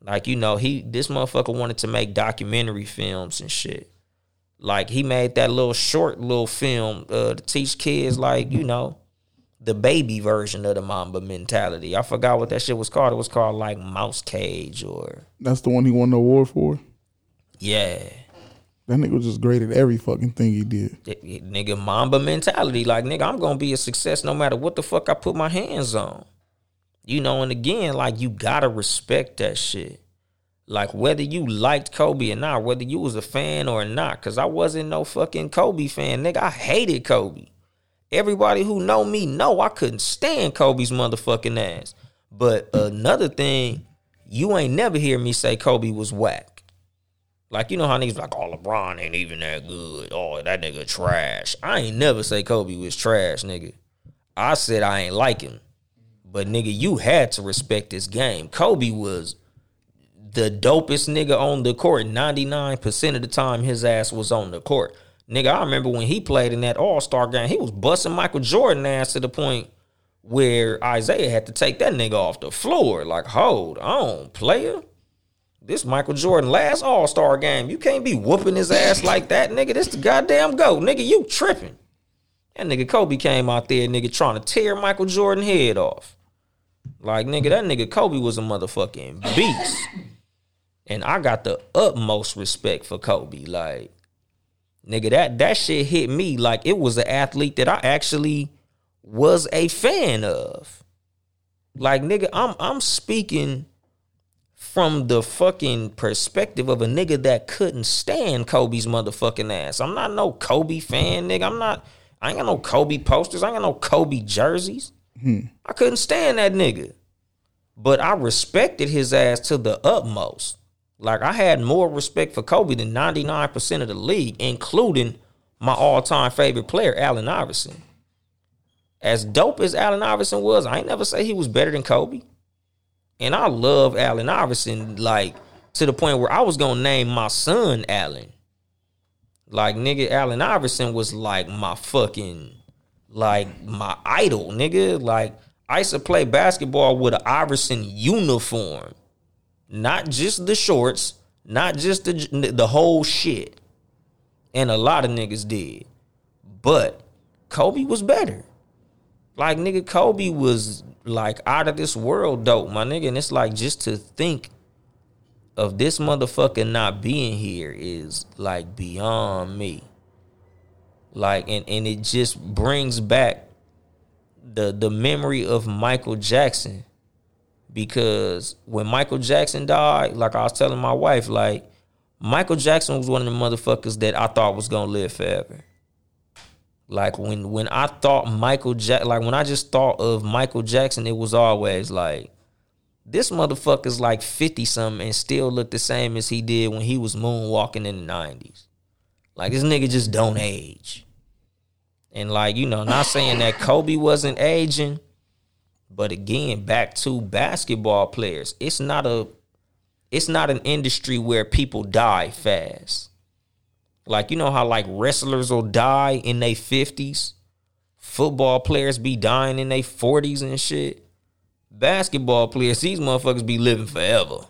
Speaker 1: Like, you know, he this motherfucker wanted to make documentary films and shit. Like he made that little short little film uh, to teach kids, like, you know, the baby version of the Mamba mentality. I forgot what that shit was called. It was called like Mouse Cage or
Speaker 2: That's the one he won the award for.
Speaker 1: yeah.
Speaker 2: That nigga was just great at every fucking thing he did.
Speaker 1: Nigga Mamba mentality. Like nigga, I'm gonna be a success no matter what the fuck I put my hands on. You know, and again, like you gotta respect that shit. Like whether you liked Kobe or not, whether you was a fan or not, cause I wasn't no fucking Kobe fan, nigga. I hated Kobe. Everybody who know me know I couldn't stand Kobe's motherfucking ass. But another thing, you ain't never hear me say Kobe was whack. Like you know how niggas like, oh LeBron ain't even that good. Oh that nigga trash. I ain't never say Kobe was trash, nigga. I said I ain't like him, but nigga, you had to respect this game. Kobe was the dopest nigga on the court. Ninety nine percent of the time, his ass was on the court. Nigga, I remember when he played in that All Star game, he was busting Michael Jordan ass to the point where Isaiah had to take that nigga off the floor. Like, hold on, player. This Michael Jordan last All Star game. You can't be whooping his ass like that, nigga. This the goddamn go, nigga. You tripping? That nigga Kobe came out there, nigga, trying to tear Michael Jordan head off. Like, nigga, that nigga Kobe was a motherfucking beast. And I got the utmost respect for Kobe. Like, nigga, that that shit hit me like it was an athlete that I actually was a fan of. Like, nigga, I'm I'm speaking from the fucking perspective of a nigga that couldn't stand Kobe's motherfucking ass. I'm not no Kobe fan, nigga. I'm not. I ain't got no Kobe posters. I ain't got no Kobe jerseys. Hmm. I couldn't stand that nigga, but I respected his ass to the utmost. Like I had more respect for Kobe than 99% of the league, including my all-time favorite player, Allen Iverson. As dope as Allen Iverson was, I ain't never say he was better than Kobe. And I love Allen Iverson, like to the point where I was gonna name my son Allen. Like nigga, Allen Iverson was like my fucking like my idol, nigga. Like I used to play basketball with an Iverson uniform, not just the shorts, not just the the whole shit. And a lot of niggas did, but Kobe was better. Like nigga, Kobe was like out of this world dope, my nigga. And it's like just to think of this motherfucker not being here is like beyond me. Like and, and it just brings back the the memory of Michael Jackson. Because when Michael Jackson died, like I was telling my wife, like Michael Jackson was one of the motherfuckers that I thought was gonna live forever. Like when when I thought Michael Jack, like when I just thought of Michael Jackson, it was always like this motherfucker's like fifty something and still look the same as he did when he was moonwalking in the nineties. Like this nigga just don't age. And like you know, not saying that Kobe wasn't aging, but again, back to basketball players, it's not a it's not an industry where people die fast. Like you know how like wrestlers will die in their fifties, football players be dying in their forties and shit. Basketball players, these motherfuckers be living forever.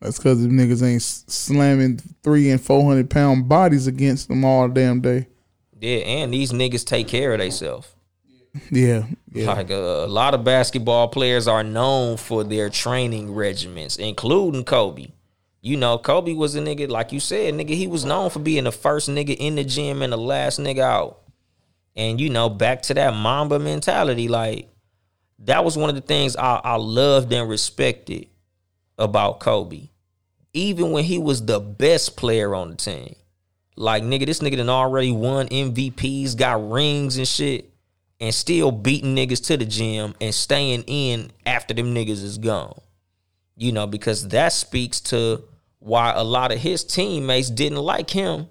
Speaker 2: That's because them niggas ain't slamming three and four hundred pound bodies against them all damn day.
Speaker 1: Yeah, and these niggas take care of themselves.
Speaker 2: Yeah, yeah.
Speaker 1: Like uh, a lot of basketball players are known for their training regimens, including Kobe. You know, Kobe was a nigga, like you said, nigga, he was known for being the first nigga in the gym and the last nigga out. And you know, back to that Mamba mentality, like that was one of the things I, I loved and respected about Kobe. Even when he was the best player on the team. Like nigga, this nigga done already won MVPs, got rings and shit, and still beating niggas to the gym and staying in after them niggas is gone. You know, because that speaks to why a lot of his teammates didn't like him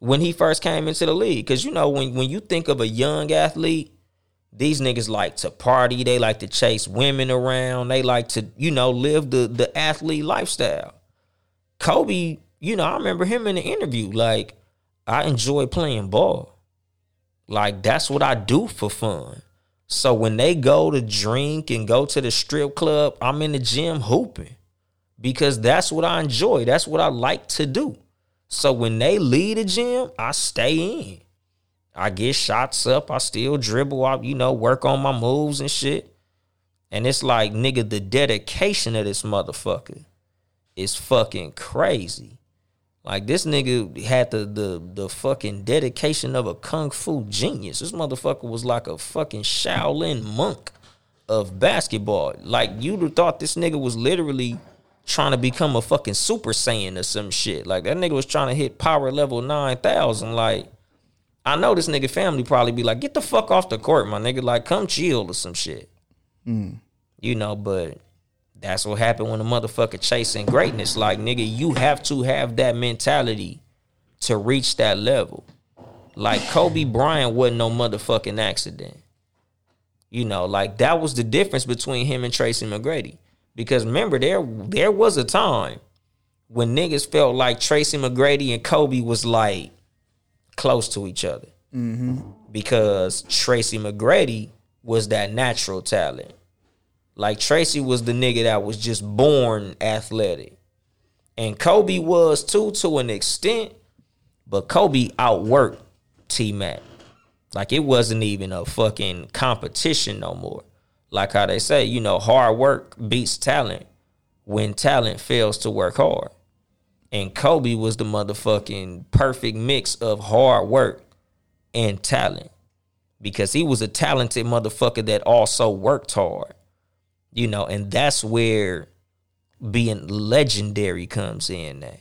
Speaker 1: when he first came into the league. Cause you know, when when you think of a young athlete, these niggas like to party, they like to chase women around, they like to, you know, live the the athlete lifestyle. Kobe, you know, I remember him in the interview. Like, I enjoy playing ball. Like, that's what I do for fun. So when they go to drink and go to the strip club, I'm in the gym hooping because that's what I enjoy. That's what I like to do. So when they leave the gym, I stay in. I get shots up. I still dribble out, you know, work on my moves and shit. And it's like, nigga, the dedication of this motherfucker is fucking crazy. Like this nigga had the the the fucking dedication of a kung fu genius. This motherfucker was like a fucking Shaolin monk of basketball. Like you'd have thought this nigga was literally trying to become a fucking super saiyan or some shit. Like that nigga was trying to hit power level nine thousand. Like I know this nigga family probably be like, get the fuck off the court, my nigga. Like come chill or some shit. Mm. You know, but that's what happened when a motherfucker chasing greatness. Like, nigga, you have to have that mentality to reach that level. Like Kobe Bryant wasn't no motherfucking accident. You know, like that was the difference between him and Tracy McGrady. Because remember, there there was a time when niggas felt like Tracy McGrady and Kobe was like close to each other. Mm-hmm. Because Tracy McGrady was that natural talent. Like Tracy was the nigga that was just born athletic. And Kobe was too to an extent, but Kobe outworked T Mac. Like it wasn't even a fucking competition no more. Like how they say, you know, hard work beats talent when talent fails to work hard. And Kobe was the motherfucking perfect mix of hard work and talent. Because he was a talented motherfucker that also worked hard. You know, and that's where being legendary comes in that.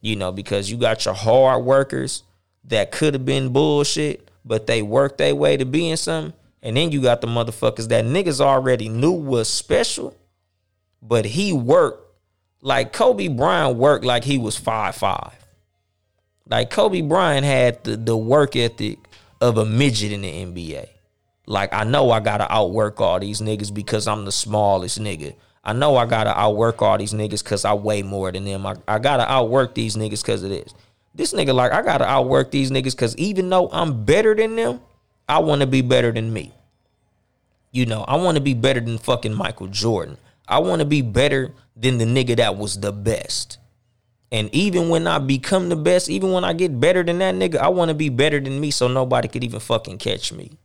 Speaker 1: You know, because you got your hard workers that could have been bullshit, but they worked their way to being something. And then you got the motherfuckers that niggas already knew was special, but he worked like Kobe Bryant worked like he was five five. Like Kobe Bryant had the, the work ethic of a midget in the NBA. Like I know I gotta outwork all these niggas because I'm the smallest nigga. I know I gotta outwork all these niggas because I weigh more than them. I, I gotta outwork these niggas because of this. This nigga like I gotta outwork these niggas because even though I'm better than them, I want to be better than me. You know, I want to be better than fucking Michael Jordan. I want to be better than the nigga that was the best. And even when I become the best, even when I get better than that nigga, I want to be better than me so nobody could even fucking catch me.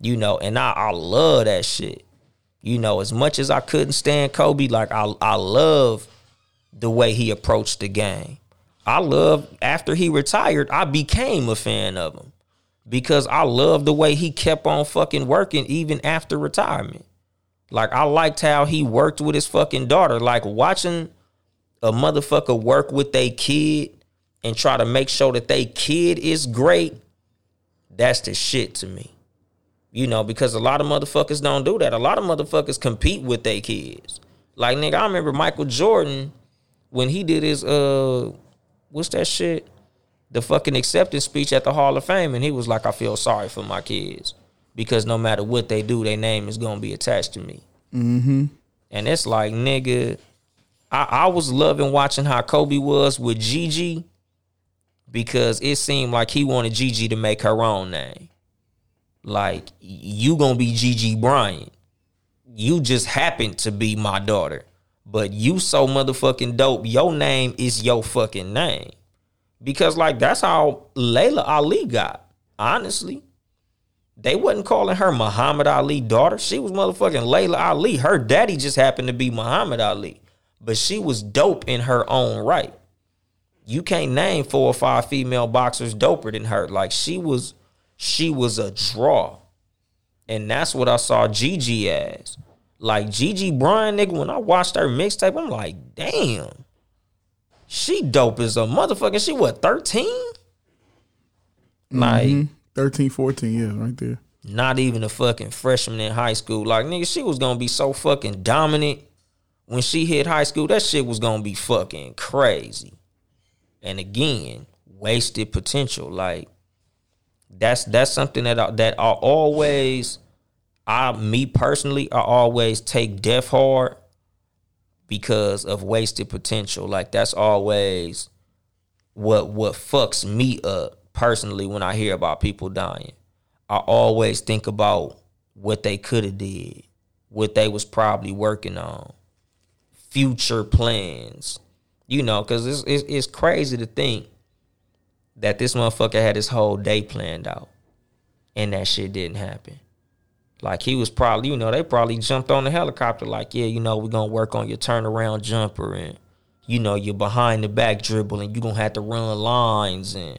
Speaker 1: You know, and I, I love that shit. You know, as much as I couldn't stand Kobe, like I I love the way he approached the game. I love after he retired, I became a fan of him because I love the way he kept on fucking working even after retirement. Like I liked how he worked with his fucking daughter. Like watching a motherfucker work with a kid and try to make sure that they kid is great. That's the shit to me. You know, because a lot of motherfuckers don't do that. A lot of motherfuckers compete with their kids. Like nigga, I remember Michael Jordan when he did his uh what's that shit? The fucking acceptance speech at the Hall of Fame, and he was like, I feel sorry for my kids. Because no matter what they do, their name is gonna be attached to me. Mm-hmm. And it's like, nigga, I, I was loving watching how Kobe was with Gigi because it seemed like he wanted Gigi to make her own name. Like, you gonna be Gigi Bryant. You just happen to be my daughter. But you so motherfucking dope. Your name is your fucking name. Because like that's how Laila Ali got, honestly. They wasn't calling her Muhammad Ali daughter. She was motherfucking Laila Ali. Her daddy just happened to be Muhammad Ali. But she was dope in her own right. You can't name four or five female boxers doper than her. Like she was she was a draw. And that's what I saw Gigi as. Like Gigi Bryan, nigga, when I watched her mixtape, I'm like, damn. She dope as a motherfucker. She what, 13? Like,
Speaker 2: Mhm. 13, 14, yeah, right there.
Speaker 1: not even a fucking freshman in high school. Like, nigga, she was gonna be so fucking dominant when she hit high school. That shit was gonna be fucking crazy. And again, wasted potential. Like, that's that's something that I, that I always, I me personally, I always take death hard because of wasted potential. Like that's always what what fucks me up personally when I hear about people dying. I always think about what they could have did, what they was probably working on, future plans. You know, because it's, it's it's crazy to think that this motherfucker had his whole day planned out, and that shit didn't happen. Like he was probably, you know, they probably jumped on the helicopter. Like, yeah, you know, we're gonna work on your turnaround jumper and you know your behind the back dribble, and you gonna have to run lines and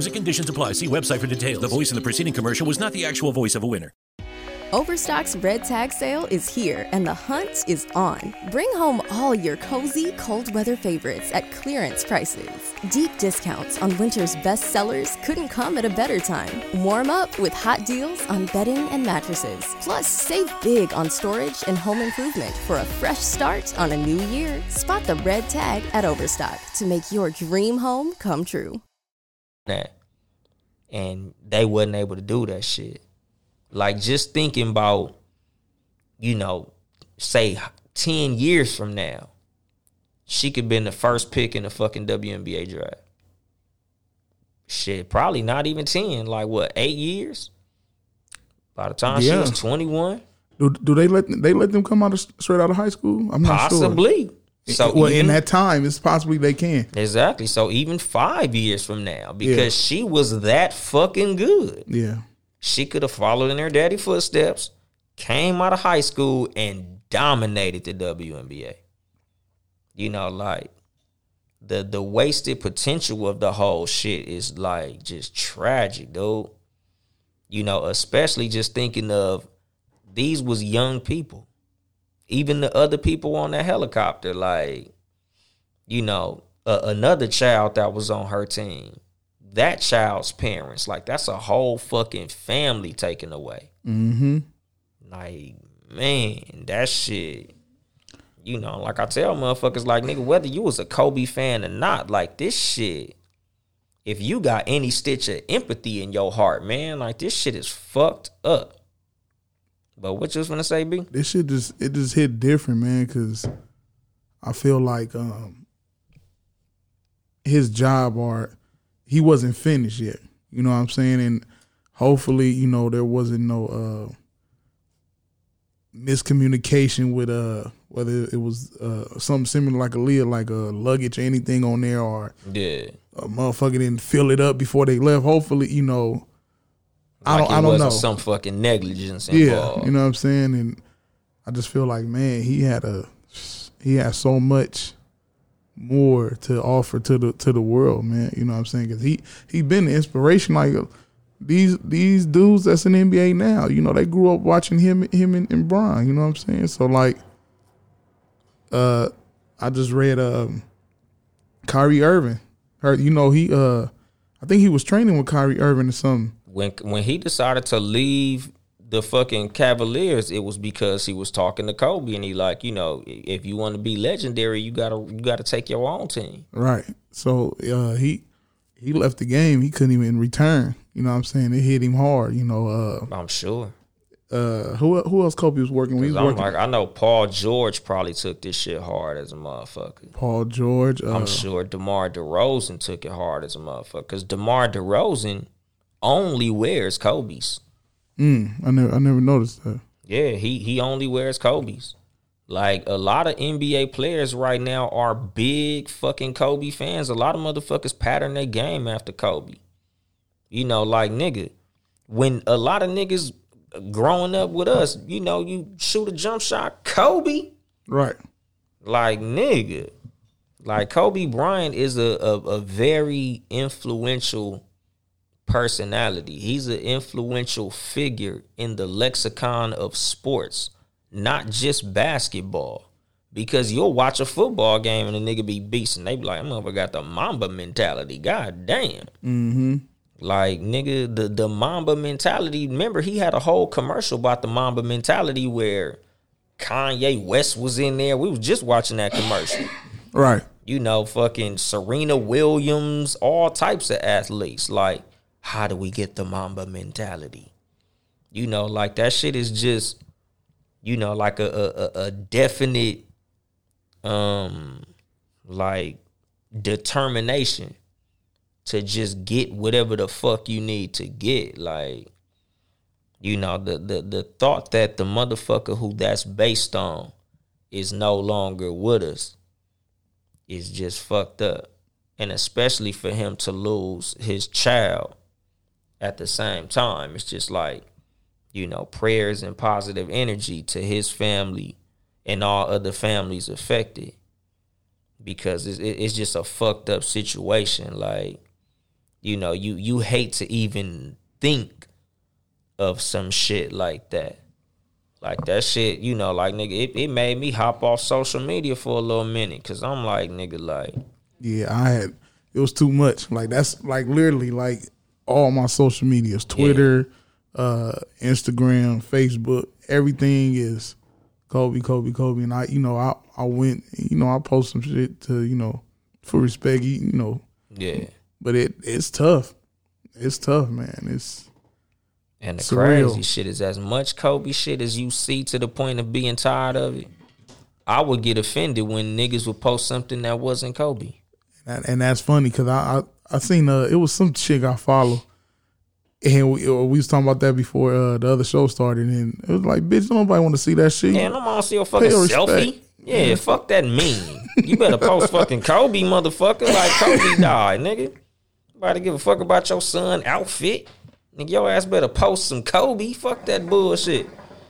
Speaker 4: and conditions apply. See website for details. The voice in the preceding commercial was not the actual voice of a winner.
Speaker 3: Overstock's red tag sale is here and the hunt is on. Bring home all your cozy, cold weather favorites at clearance prices. Deep discounts on winter's best sellers couldn't come at a better time. Warm up with hot deals on bedding and mattresses. Plus, save big on storage and home improvement for a fresh start on a new year. Spot the red tag at Overstock to make your dream home come true.
Speaker 1: That. And they wasn't able to do that shit. Like just thinking about, you know, say 10 years from now, she could been the first pick in the fucking WNBA draft. Shit, probably not even 10, like what, eight years? By the time she
Speaker 2: Yeah.
Speaker 1: was 21?
Speaker 2: Do, do they let they let them come out of, straight out of high school? I'm not sure.
Speaker 1: Possibly. So
Speaker 2: well, in that time, it's possibly they can.
Speaker 1: Exactly. So even five years from now, because she was that fucking good.
Speaker 2: Yeah,
Speaker 1: she could have followed in her daddy footsteps, came out of high school and dominated the WNBA. You know, like the the wasted potential of the whole shit is like just tragic, dude. You know, especially just thinking of these was young people. Even the other people on that helicopter, like, you know, another child that was on her team that child's parents. Like that's a whole fucking family taken away.
Speaker 2: Mm-hmm.
Speaker 1: Like, man, that shit. You know, like I tell motherfuckers, like nigga, whether you was a Kobe fan or not, like this shit. If you got any stitch of empathy in your heart, man, like this shit is fucked up. But what you was gonna say, B?
Speaker 2: This shit just it just hit different, man. Because I feel like um his job art he wasn't finished yet. You know what I'm saying? And hopefully, you know, there wasn't no uh miscommunication with uh whether it was uh something similar like a lid, like a luggage or anything on there or
Speaker 1: Yeah.
Speaker 2: a motherfucker didn't fill it up before they left. Hopefully, you know I don't
Speaker 1: it
Speaker 2: I don't
Speaker 1: wasn't
Speaker 2: know.
Speaker 1: some fucking negligence
Speaker 2: Yeah,
Speaker 1: involved.
Speaker 2: you know what I'm saying, and I just feel like man, he had a he had so much more to offer to the to the world, man. You know what I'm saying? Because he he been the inspiration. Like these these dudes that's in the NBA now, you know, they grew up watching him him and, and Brian. You know what I'm saying? So like, uh, I just read um, Kyrie Irving. Heard you know he uh, I think he was training with Kyrie Irving or something.
Speaker 1: When when he decided to leave the fucking Cavaliers, it was because he was talking to Kobe, and he like, you know, if you want to be legendary, you gotta you gotta take your own team.
Speaker 2: Right. So uh, he he left the game. He couldn't even return. You know what I'm saying? It hit him hard. You know, uh,
Speaker 1: I'm sure.
Speaker 2: uh, who who else Kobe was working with?
Speaker 1: I'm
Speaker 2: working
Speaker 1: like, I know Paul George probably took this shit hard as a motherfucker.
Speaker 2: Paul George. Uh,
Speaker 1: I'm sure DeMar DeRozan took it hard as a motherfucker. Because DeMar DeRozan only wears Kobe's.
Speaker 2: mm, I never I never noticed that.
Speaker 1: Yeah, he he only wears Kobe's. Like a lot of NBA players right now are big fucking Kobe fans. A lot of motherfuckers pattern their game after Kobe. You know, like nigga, when a lot of niggas growing up with us, you know, you shoot a jump shot, Kobe.
Speaker 2: Right.
Speaker 1: Like nigga, like Kobe Bryant is a a, a very influential personality. He's an influential figure in the lexicon of sports, not just basketball. Because you'll watch a football game and a nigga be beasting. They be like, I'm motherfucker got the Mamba mentality. God damn.
Speaker 2: Mm-hmm.
Speaker 1: Like nigga, the the Mamba mentality. Remember, he had a whole commercial about the Mamba mentality where Kanye West was in there. We was just watching that commercial.
Speaker 2: Right.
Speaker 1: You know, fucking Serena Williams, all types of athletes. Like, how do we get the Mamba mentality? You know, like that shit is just, you know, like a a, a definite, um, like determination to just get whatever the fuck you need to get. Like, you know, the the the thought that the motherfucker who that's based on is no longer with us is just fucked up. And especially for him to lose his child at the same time. It's just like, you know, prayers and positive energy to his family and all other families affected. Because it's, it's just a fucked up situation. Like, you know, you you hate to even think of some shit like that. Like that shit, you know, like nigga, it, it made me hop off social media for a little minute. Cause I'm like, nigga, like,
Speaker 2: Yeah, I had it was too much. Like that's like literally like all my social medias, Twitter, uh, Instagram, Facebook, everything is Kobe, Kobe, Kobe. And I, you know, I I went, you know, I post some shit to, you know, for respect, you know,
Speaker 1: yeah.
Speaker 2: but it it's tough. It's tough, man. It's
Speaker 1: And the
Speaker 2: Surreal.
Speaker 1: crazy shit is as much Kobe shit as you see to the point of being tired of it. I would get offended when niggas would post something that wasn't Kobe.
Speaker 2: and, and that's funny because I, I seen uh it was some chick I follow, and we, uh, we was talking about that before uh, the other show started, and it was like, bitch, don't nobody want to see that shit.
Speaker 1: Man, I'm on see your fucking selfie. Yeah, fuck that meme. You better post fucking Kobe, motherfucker. Like Kobe [LAUGHS] died, nigga. Nobody give a fuck about your son outfit. Nigga, your ass better post some Kobe. Fuck that bullshit.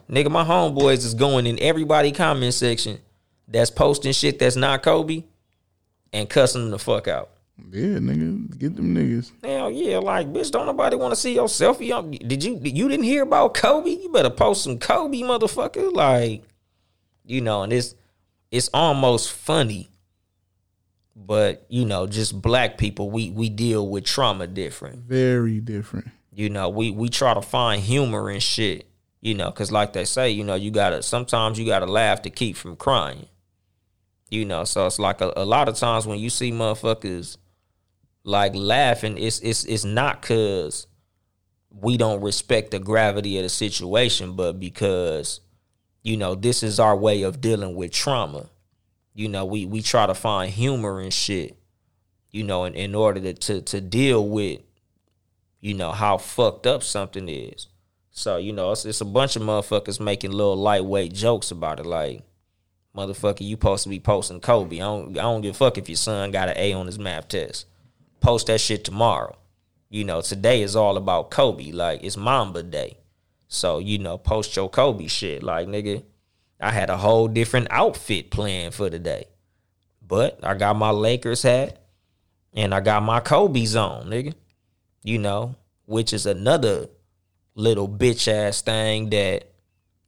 Speaker 1: Nigga, my homeboys is going in everybody comment section that's posting shit that's not Kobe and cussing them the fuck out.
Speaker 2: Yeah, nigga, get them niggas.
Speaker 1: Hell yeah, like bitch, don't nobody want to see your selfie. on- Did you you didn't hear about Kobe? You better post some Kobe, motherfucker. Like, you know, and it's it's almost funny, but you know, just black people, we we deal with trauma different.
Speaker 2: Very different.
Speaker 1: You know, we we try to find humor and shit. You know, cause like they say, you know, you gotta sometimes you gotta laugh to keep from crying. You know, so it's like a, a lot of times when you see motherfuckers like laughing, it's it's it's not cause we don't respect the gravity of the situation, but because you know this is our way of dealing with trauma. You know, we we try to find humor and shit. You know, in, in order to, to to deal with you know how fucked up something is. So you know, it's, it's a bunch of motherfuckers making little lightweight jokes about it, like motherfucker, you supposed to be posting Kobe. I don't, I don't give a fuck if your son got an A on his math test. Post that shit tomorrow. You know, today is all about Kobe. Like it's Mamba Day, so you know, post your Kobe shit. Like nigga, I had a whole different outfit planned for the day, but I got my Lakers hat and I got my Kobe's on, nigga you know, which is another little bitch ass thing that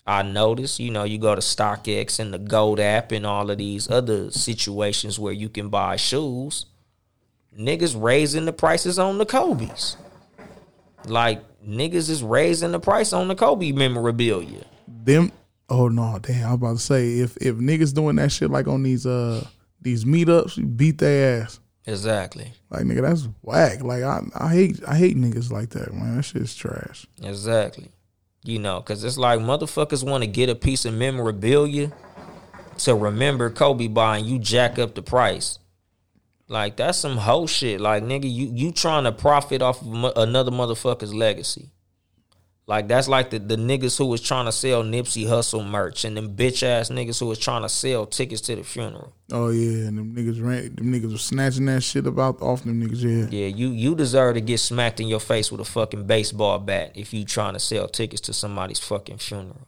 Speaker 1: I noticed. You know, you go to StockX and the GOAT app and all of these other situations where you can buy shoes. Niggas raising the prices on the Kobe's. Like niggas is raising the price on the Kobe memorabilia.
Speaker 2: Them. Oh no, damn! I'm about to say if if niggas doing that shit like on these uh these meetups, you beat their ass.
Speaker 1: Exactly.
Speaker 2: Like nigga, that's whack. Like I I hate I hate niggas like that, man. That shit's trash.
Speaker 1: Exactly. You know, because it's like motherfuckers want to get a piece of memorabilia to remember Kobe by and you jack up the price. Like, that's some hoe shit. Like, nigga, you, you trying to profit off of mo- another motherfucker's legacy. Like, that's like the, the niggas who was trying to sell Nipsey Hussle merch and them bitch ass niggas who was trying to sell tickets to the funeral.
Speaker 2: Oh yeah, and them niggas ran, them niggas was snatching that shit about off them niggas. Yeah,
Speaker 1: Yeah, you you deserve to get smacked in your face with a fucking baseball bat if you trying to sell tickets to somebody's fucking funeral.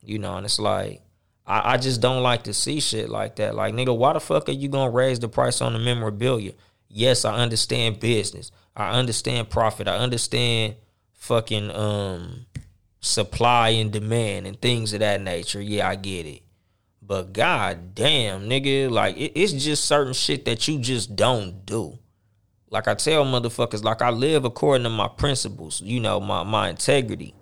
Speaker 1: You know, and it's like I, I just don't like to see shit like that. Like, nigga, why the fuck are you gonna raise the price on the memorabilia? Yes, I understand business. I understand profit. I understand fucking um supply and demand and things of that nature. Yeah, I get it. But god damn, nigga, like it, it's just certain shit that you just don't do. Like I tell motherfuckers, like I live according to my principles, you know, my my integrity.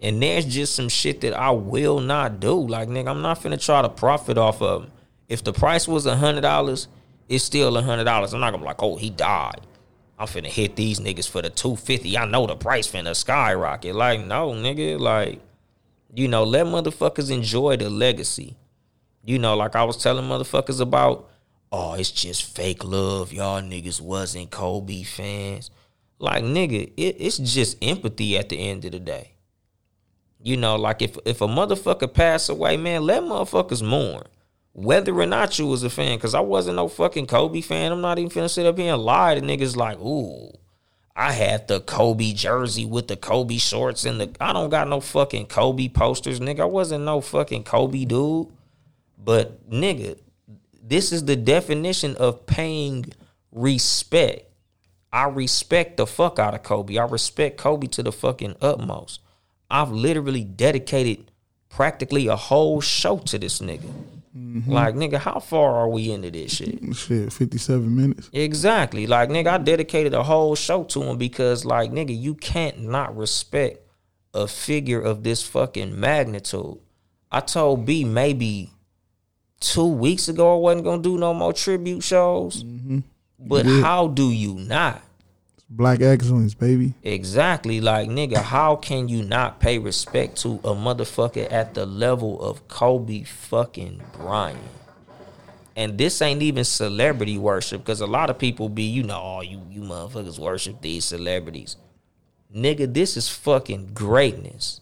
Speaker 1: And there's just some shit that I will not do. Like, nigga, I'm not finna try to profit off of 'em. If the price was a hundred dollars, it's still a hundred dollars. I'm not gonna be like, oh, he died. I'm finna hit these niggas for the 250. I know the price finna skyrocket. Like, no, nigga, like, you know, let motherfuckers enjoy the legacy. You know, like I was telling motherfuckers about, oh, it's just fake love. Y'all niggas wasn't Kobe fans. Like, nigga, it, it's just empathy at the end of the day. You know, like if if a motherfucker pass away, man, let motherfuckers mourn. Whether or not you was a fan, cause I wasn't no fucking Kobe fan. I'm not even finna sit up here and lie to niggas like, ooh, I had the Kobe jersey with the Kobe shorts and the I don't got no fucking Kobe posters, nigga. I wasn't no fucking Kobe dude. But nigga, this is the definition of paying respect. I respect the fuck out of Kobe. I respect Kobe to the fucking utmost. I've literally dedicated practically a whole show to this nigga. Mm-hmm. Like, nigga, how far are we into this shit?
Speaker 2: Shit, 57 minutes.
Speaker 1: Exactly. Like, nigga, I dedicated a whole show to him because, like, nigga, you can't not respect a figure of this fucking magnitude. I told B maybe two weeks ago I wasn't gonna do no more tribute shows. Mm-hmm. But
Speaker 2: did.
Speaker 1: how do you not?
Speaker 2: Black excellence, baby.
Speaker 1: Exactly. Like, nigga, how can you not pay respect to a motherfucker at the level of Kobe fucking Bryant? And this ain't even celebrity worship, because a lot of people be, you know, oh, you, you motherfuckers worship these celebrities. Nigga, this is fucking greatness.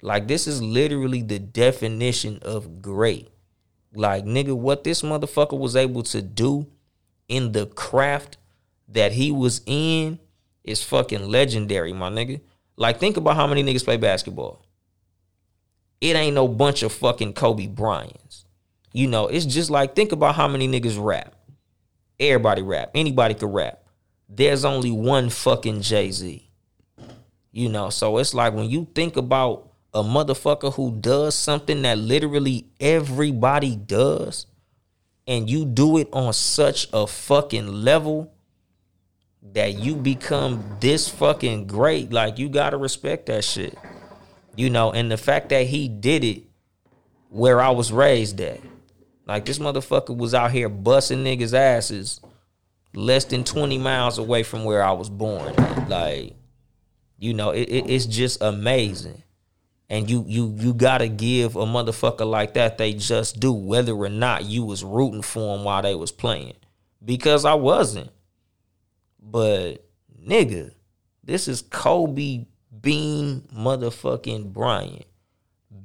Speaker 1: Like, this is literally the definition of great. Like, nigga, what this motherfucker was able to do in the craft that he was in is fucking legendary, my nigga. Like, think about how many niggas play basketball. It ain't no bunch of fucking Kobe Bryants. You know, it's just like think about how many niggas rap. Everybody rap. Anybody could rap. There's only one fucking Jay Z. You know, so it's like when you think about a motherfucker who does something that literally everybody does, and you do it on such a fucking level that you become this fucking great, like you gotta respect that shit. You know, and the fact that he did it where I was raised at. Like this motherfucker was out here busting niggas' asses less than 20 miles away from where I was born. Like, you know, it, it- it's just amazing. And you you you gotta give a motherfucker like that they just do, whether or not you was rooting for him while they was playing. Because I wasn't. But nigga, this is Kobe Bean motherfucking Bryant.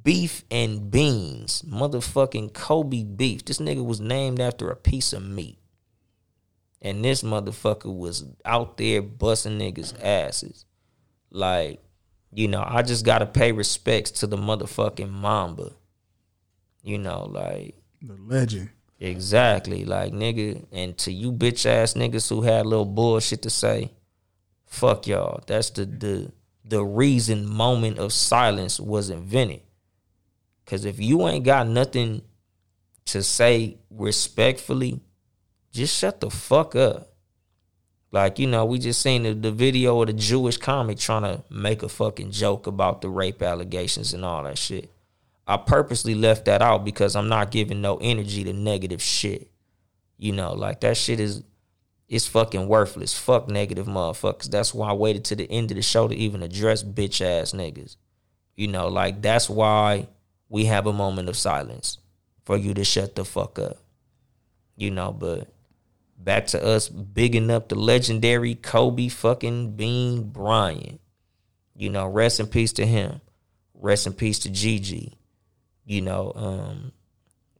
Speaker 1: Beef and beans. Motherfucking Kobe beef. This nigga was named after a piece of meat. And this motherfucker was out there busting niggas' asses. Like, you know, I just gotta pay respects to the motherfucking Mamba. You know, like
Speaker 2: The legend.
Speaker 1: Exactly. Like nigga, and to you bitch ass niggas who had little bullshit to say, fuck y'all. That's the the the reason moment of silence was invented. Cause if you ain't got nothing to say respectfully, just shut the fuck up. Like, you know, we just seen the, the video of the Jewish comic trying to make a fucking joke about the rape allegations and all that shit. I purposely left that out because I'm not giving no energy to negative shit. You know, like that shit is it's fucking worthless. Fuck negative motherfuckers. That's why I waited to the end of the show to even address bitch ass niggas. You know, like that's why we have a moment of silence for you to shut the fuck up. You know, but back to us bigging up the legendary Kobe fucking Bean Bryant. You know, rest in peace to him. Rest in peace to Gigi. You know, um,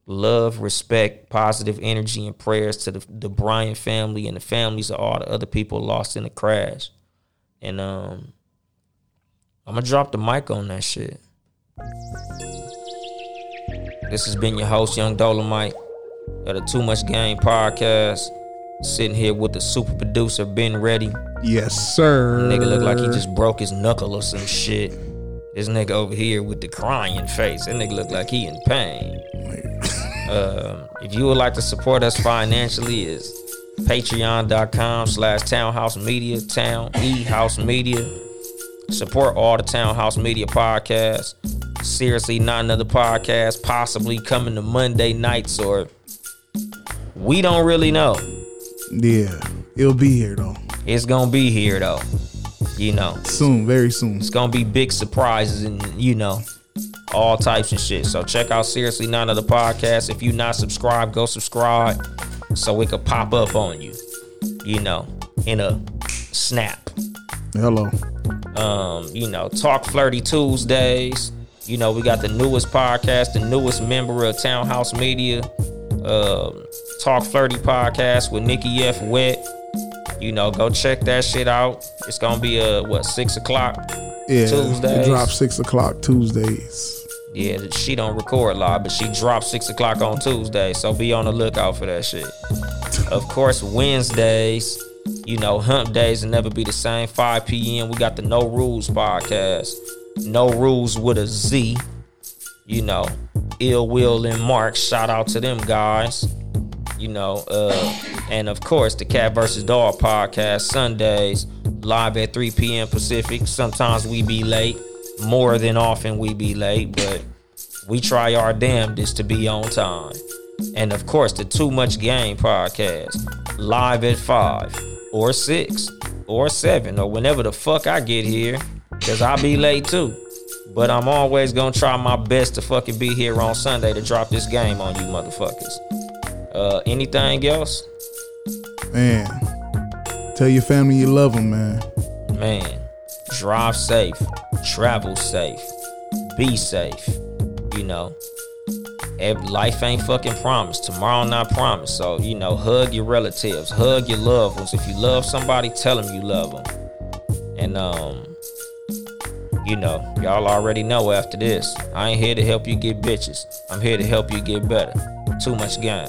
Speaker 1: love, respect, positive energy, and prayers to the, the Bryant family and the families of all the other people lost in the crash. And um, I'm gonna drop the mic on that shit. This has been your host, Yung Dolemite, of the Too Much Game podcast. Sitting here with the super producer, Ben Ready.
Speaker 2: Yes, sir.
Speaker 1: Nigga look like he just broke his knuckle or some shit. This nigga over here with the crying face. That nigga look like he in pain. [LAUGHS] Um, if you would like to support us financially, is patreon.com slash townhouse media, town e house media. Support all the townhouse media podcasts. Seriously, not another podcast, possibly coming to Monday nights or we don't really know.
Speaker 2: Yeah, it'll be here though.
Speaker 1: It's gonna be here though. You know,
Speaker 2: Soon, very soon.
Speaker 1: it's gonna be big surprises and you know, all types of shit. So check out Seriously None of the podcast. If you not subscribed, go subscribe so it could pop up on you. You know, in a snap.
Speaker 2: Hello.
Speaker 1: Um, you know, Talk Flirty Tuesdays. You know, we got the newest podcast, the newest member of Townhouse Media. Um, Talk Flirty podcast with Nikki F. Wet. You know, go check that shit out. It's gonna be uh what six o'clock.
Speaker 2: Yeah,
Speaker 1: Tuesdays.
Speaker 2: it drops six o'clock Tuesdays.
Speaker 1: Yeah, she don't record live, but she drops six o'clock on Tuesday. So be on the lookout for that shit. Of course, Wednesdays, you know, hump days will never be the same. 5 p.m. We got the No Rules podcast. No Rules with a Z. You know, Ill Will and Mark. Shout out to them guys. You know, uh, and of course the Cat versus Dog podcast Sundays live at 3 p.m. Pacific. Sometimes we be late. More than often we be late, but we try our damnedest to be on time. And of course, the Too Much Game podcast live at 5 or 6 or 7 or whenever the fuck I get here, because I'll be late too. But I'm always gonna try my best to fucking be here on Sunday to drop this game on you motherfuckers. Uh, anything else?
Speaker 2: Man, tell your family you love them, man.
Speaker 1: Man, drive safe, travel safe, be safe. You know, life ain't fucking promised. Tomorrow not promised. So you know, hug your relatives, hug your loved ones. If you love somebody, tell them you love them. And um, you know, y'all already know after this, I ain't here to help you get bitches. I'm here to help you get better. Too much game.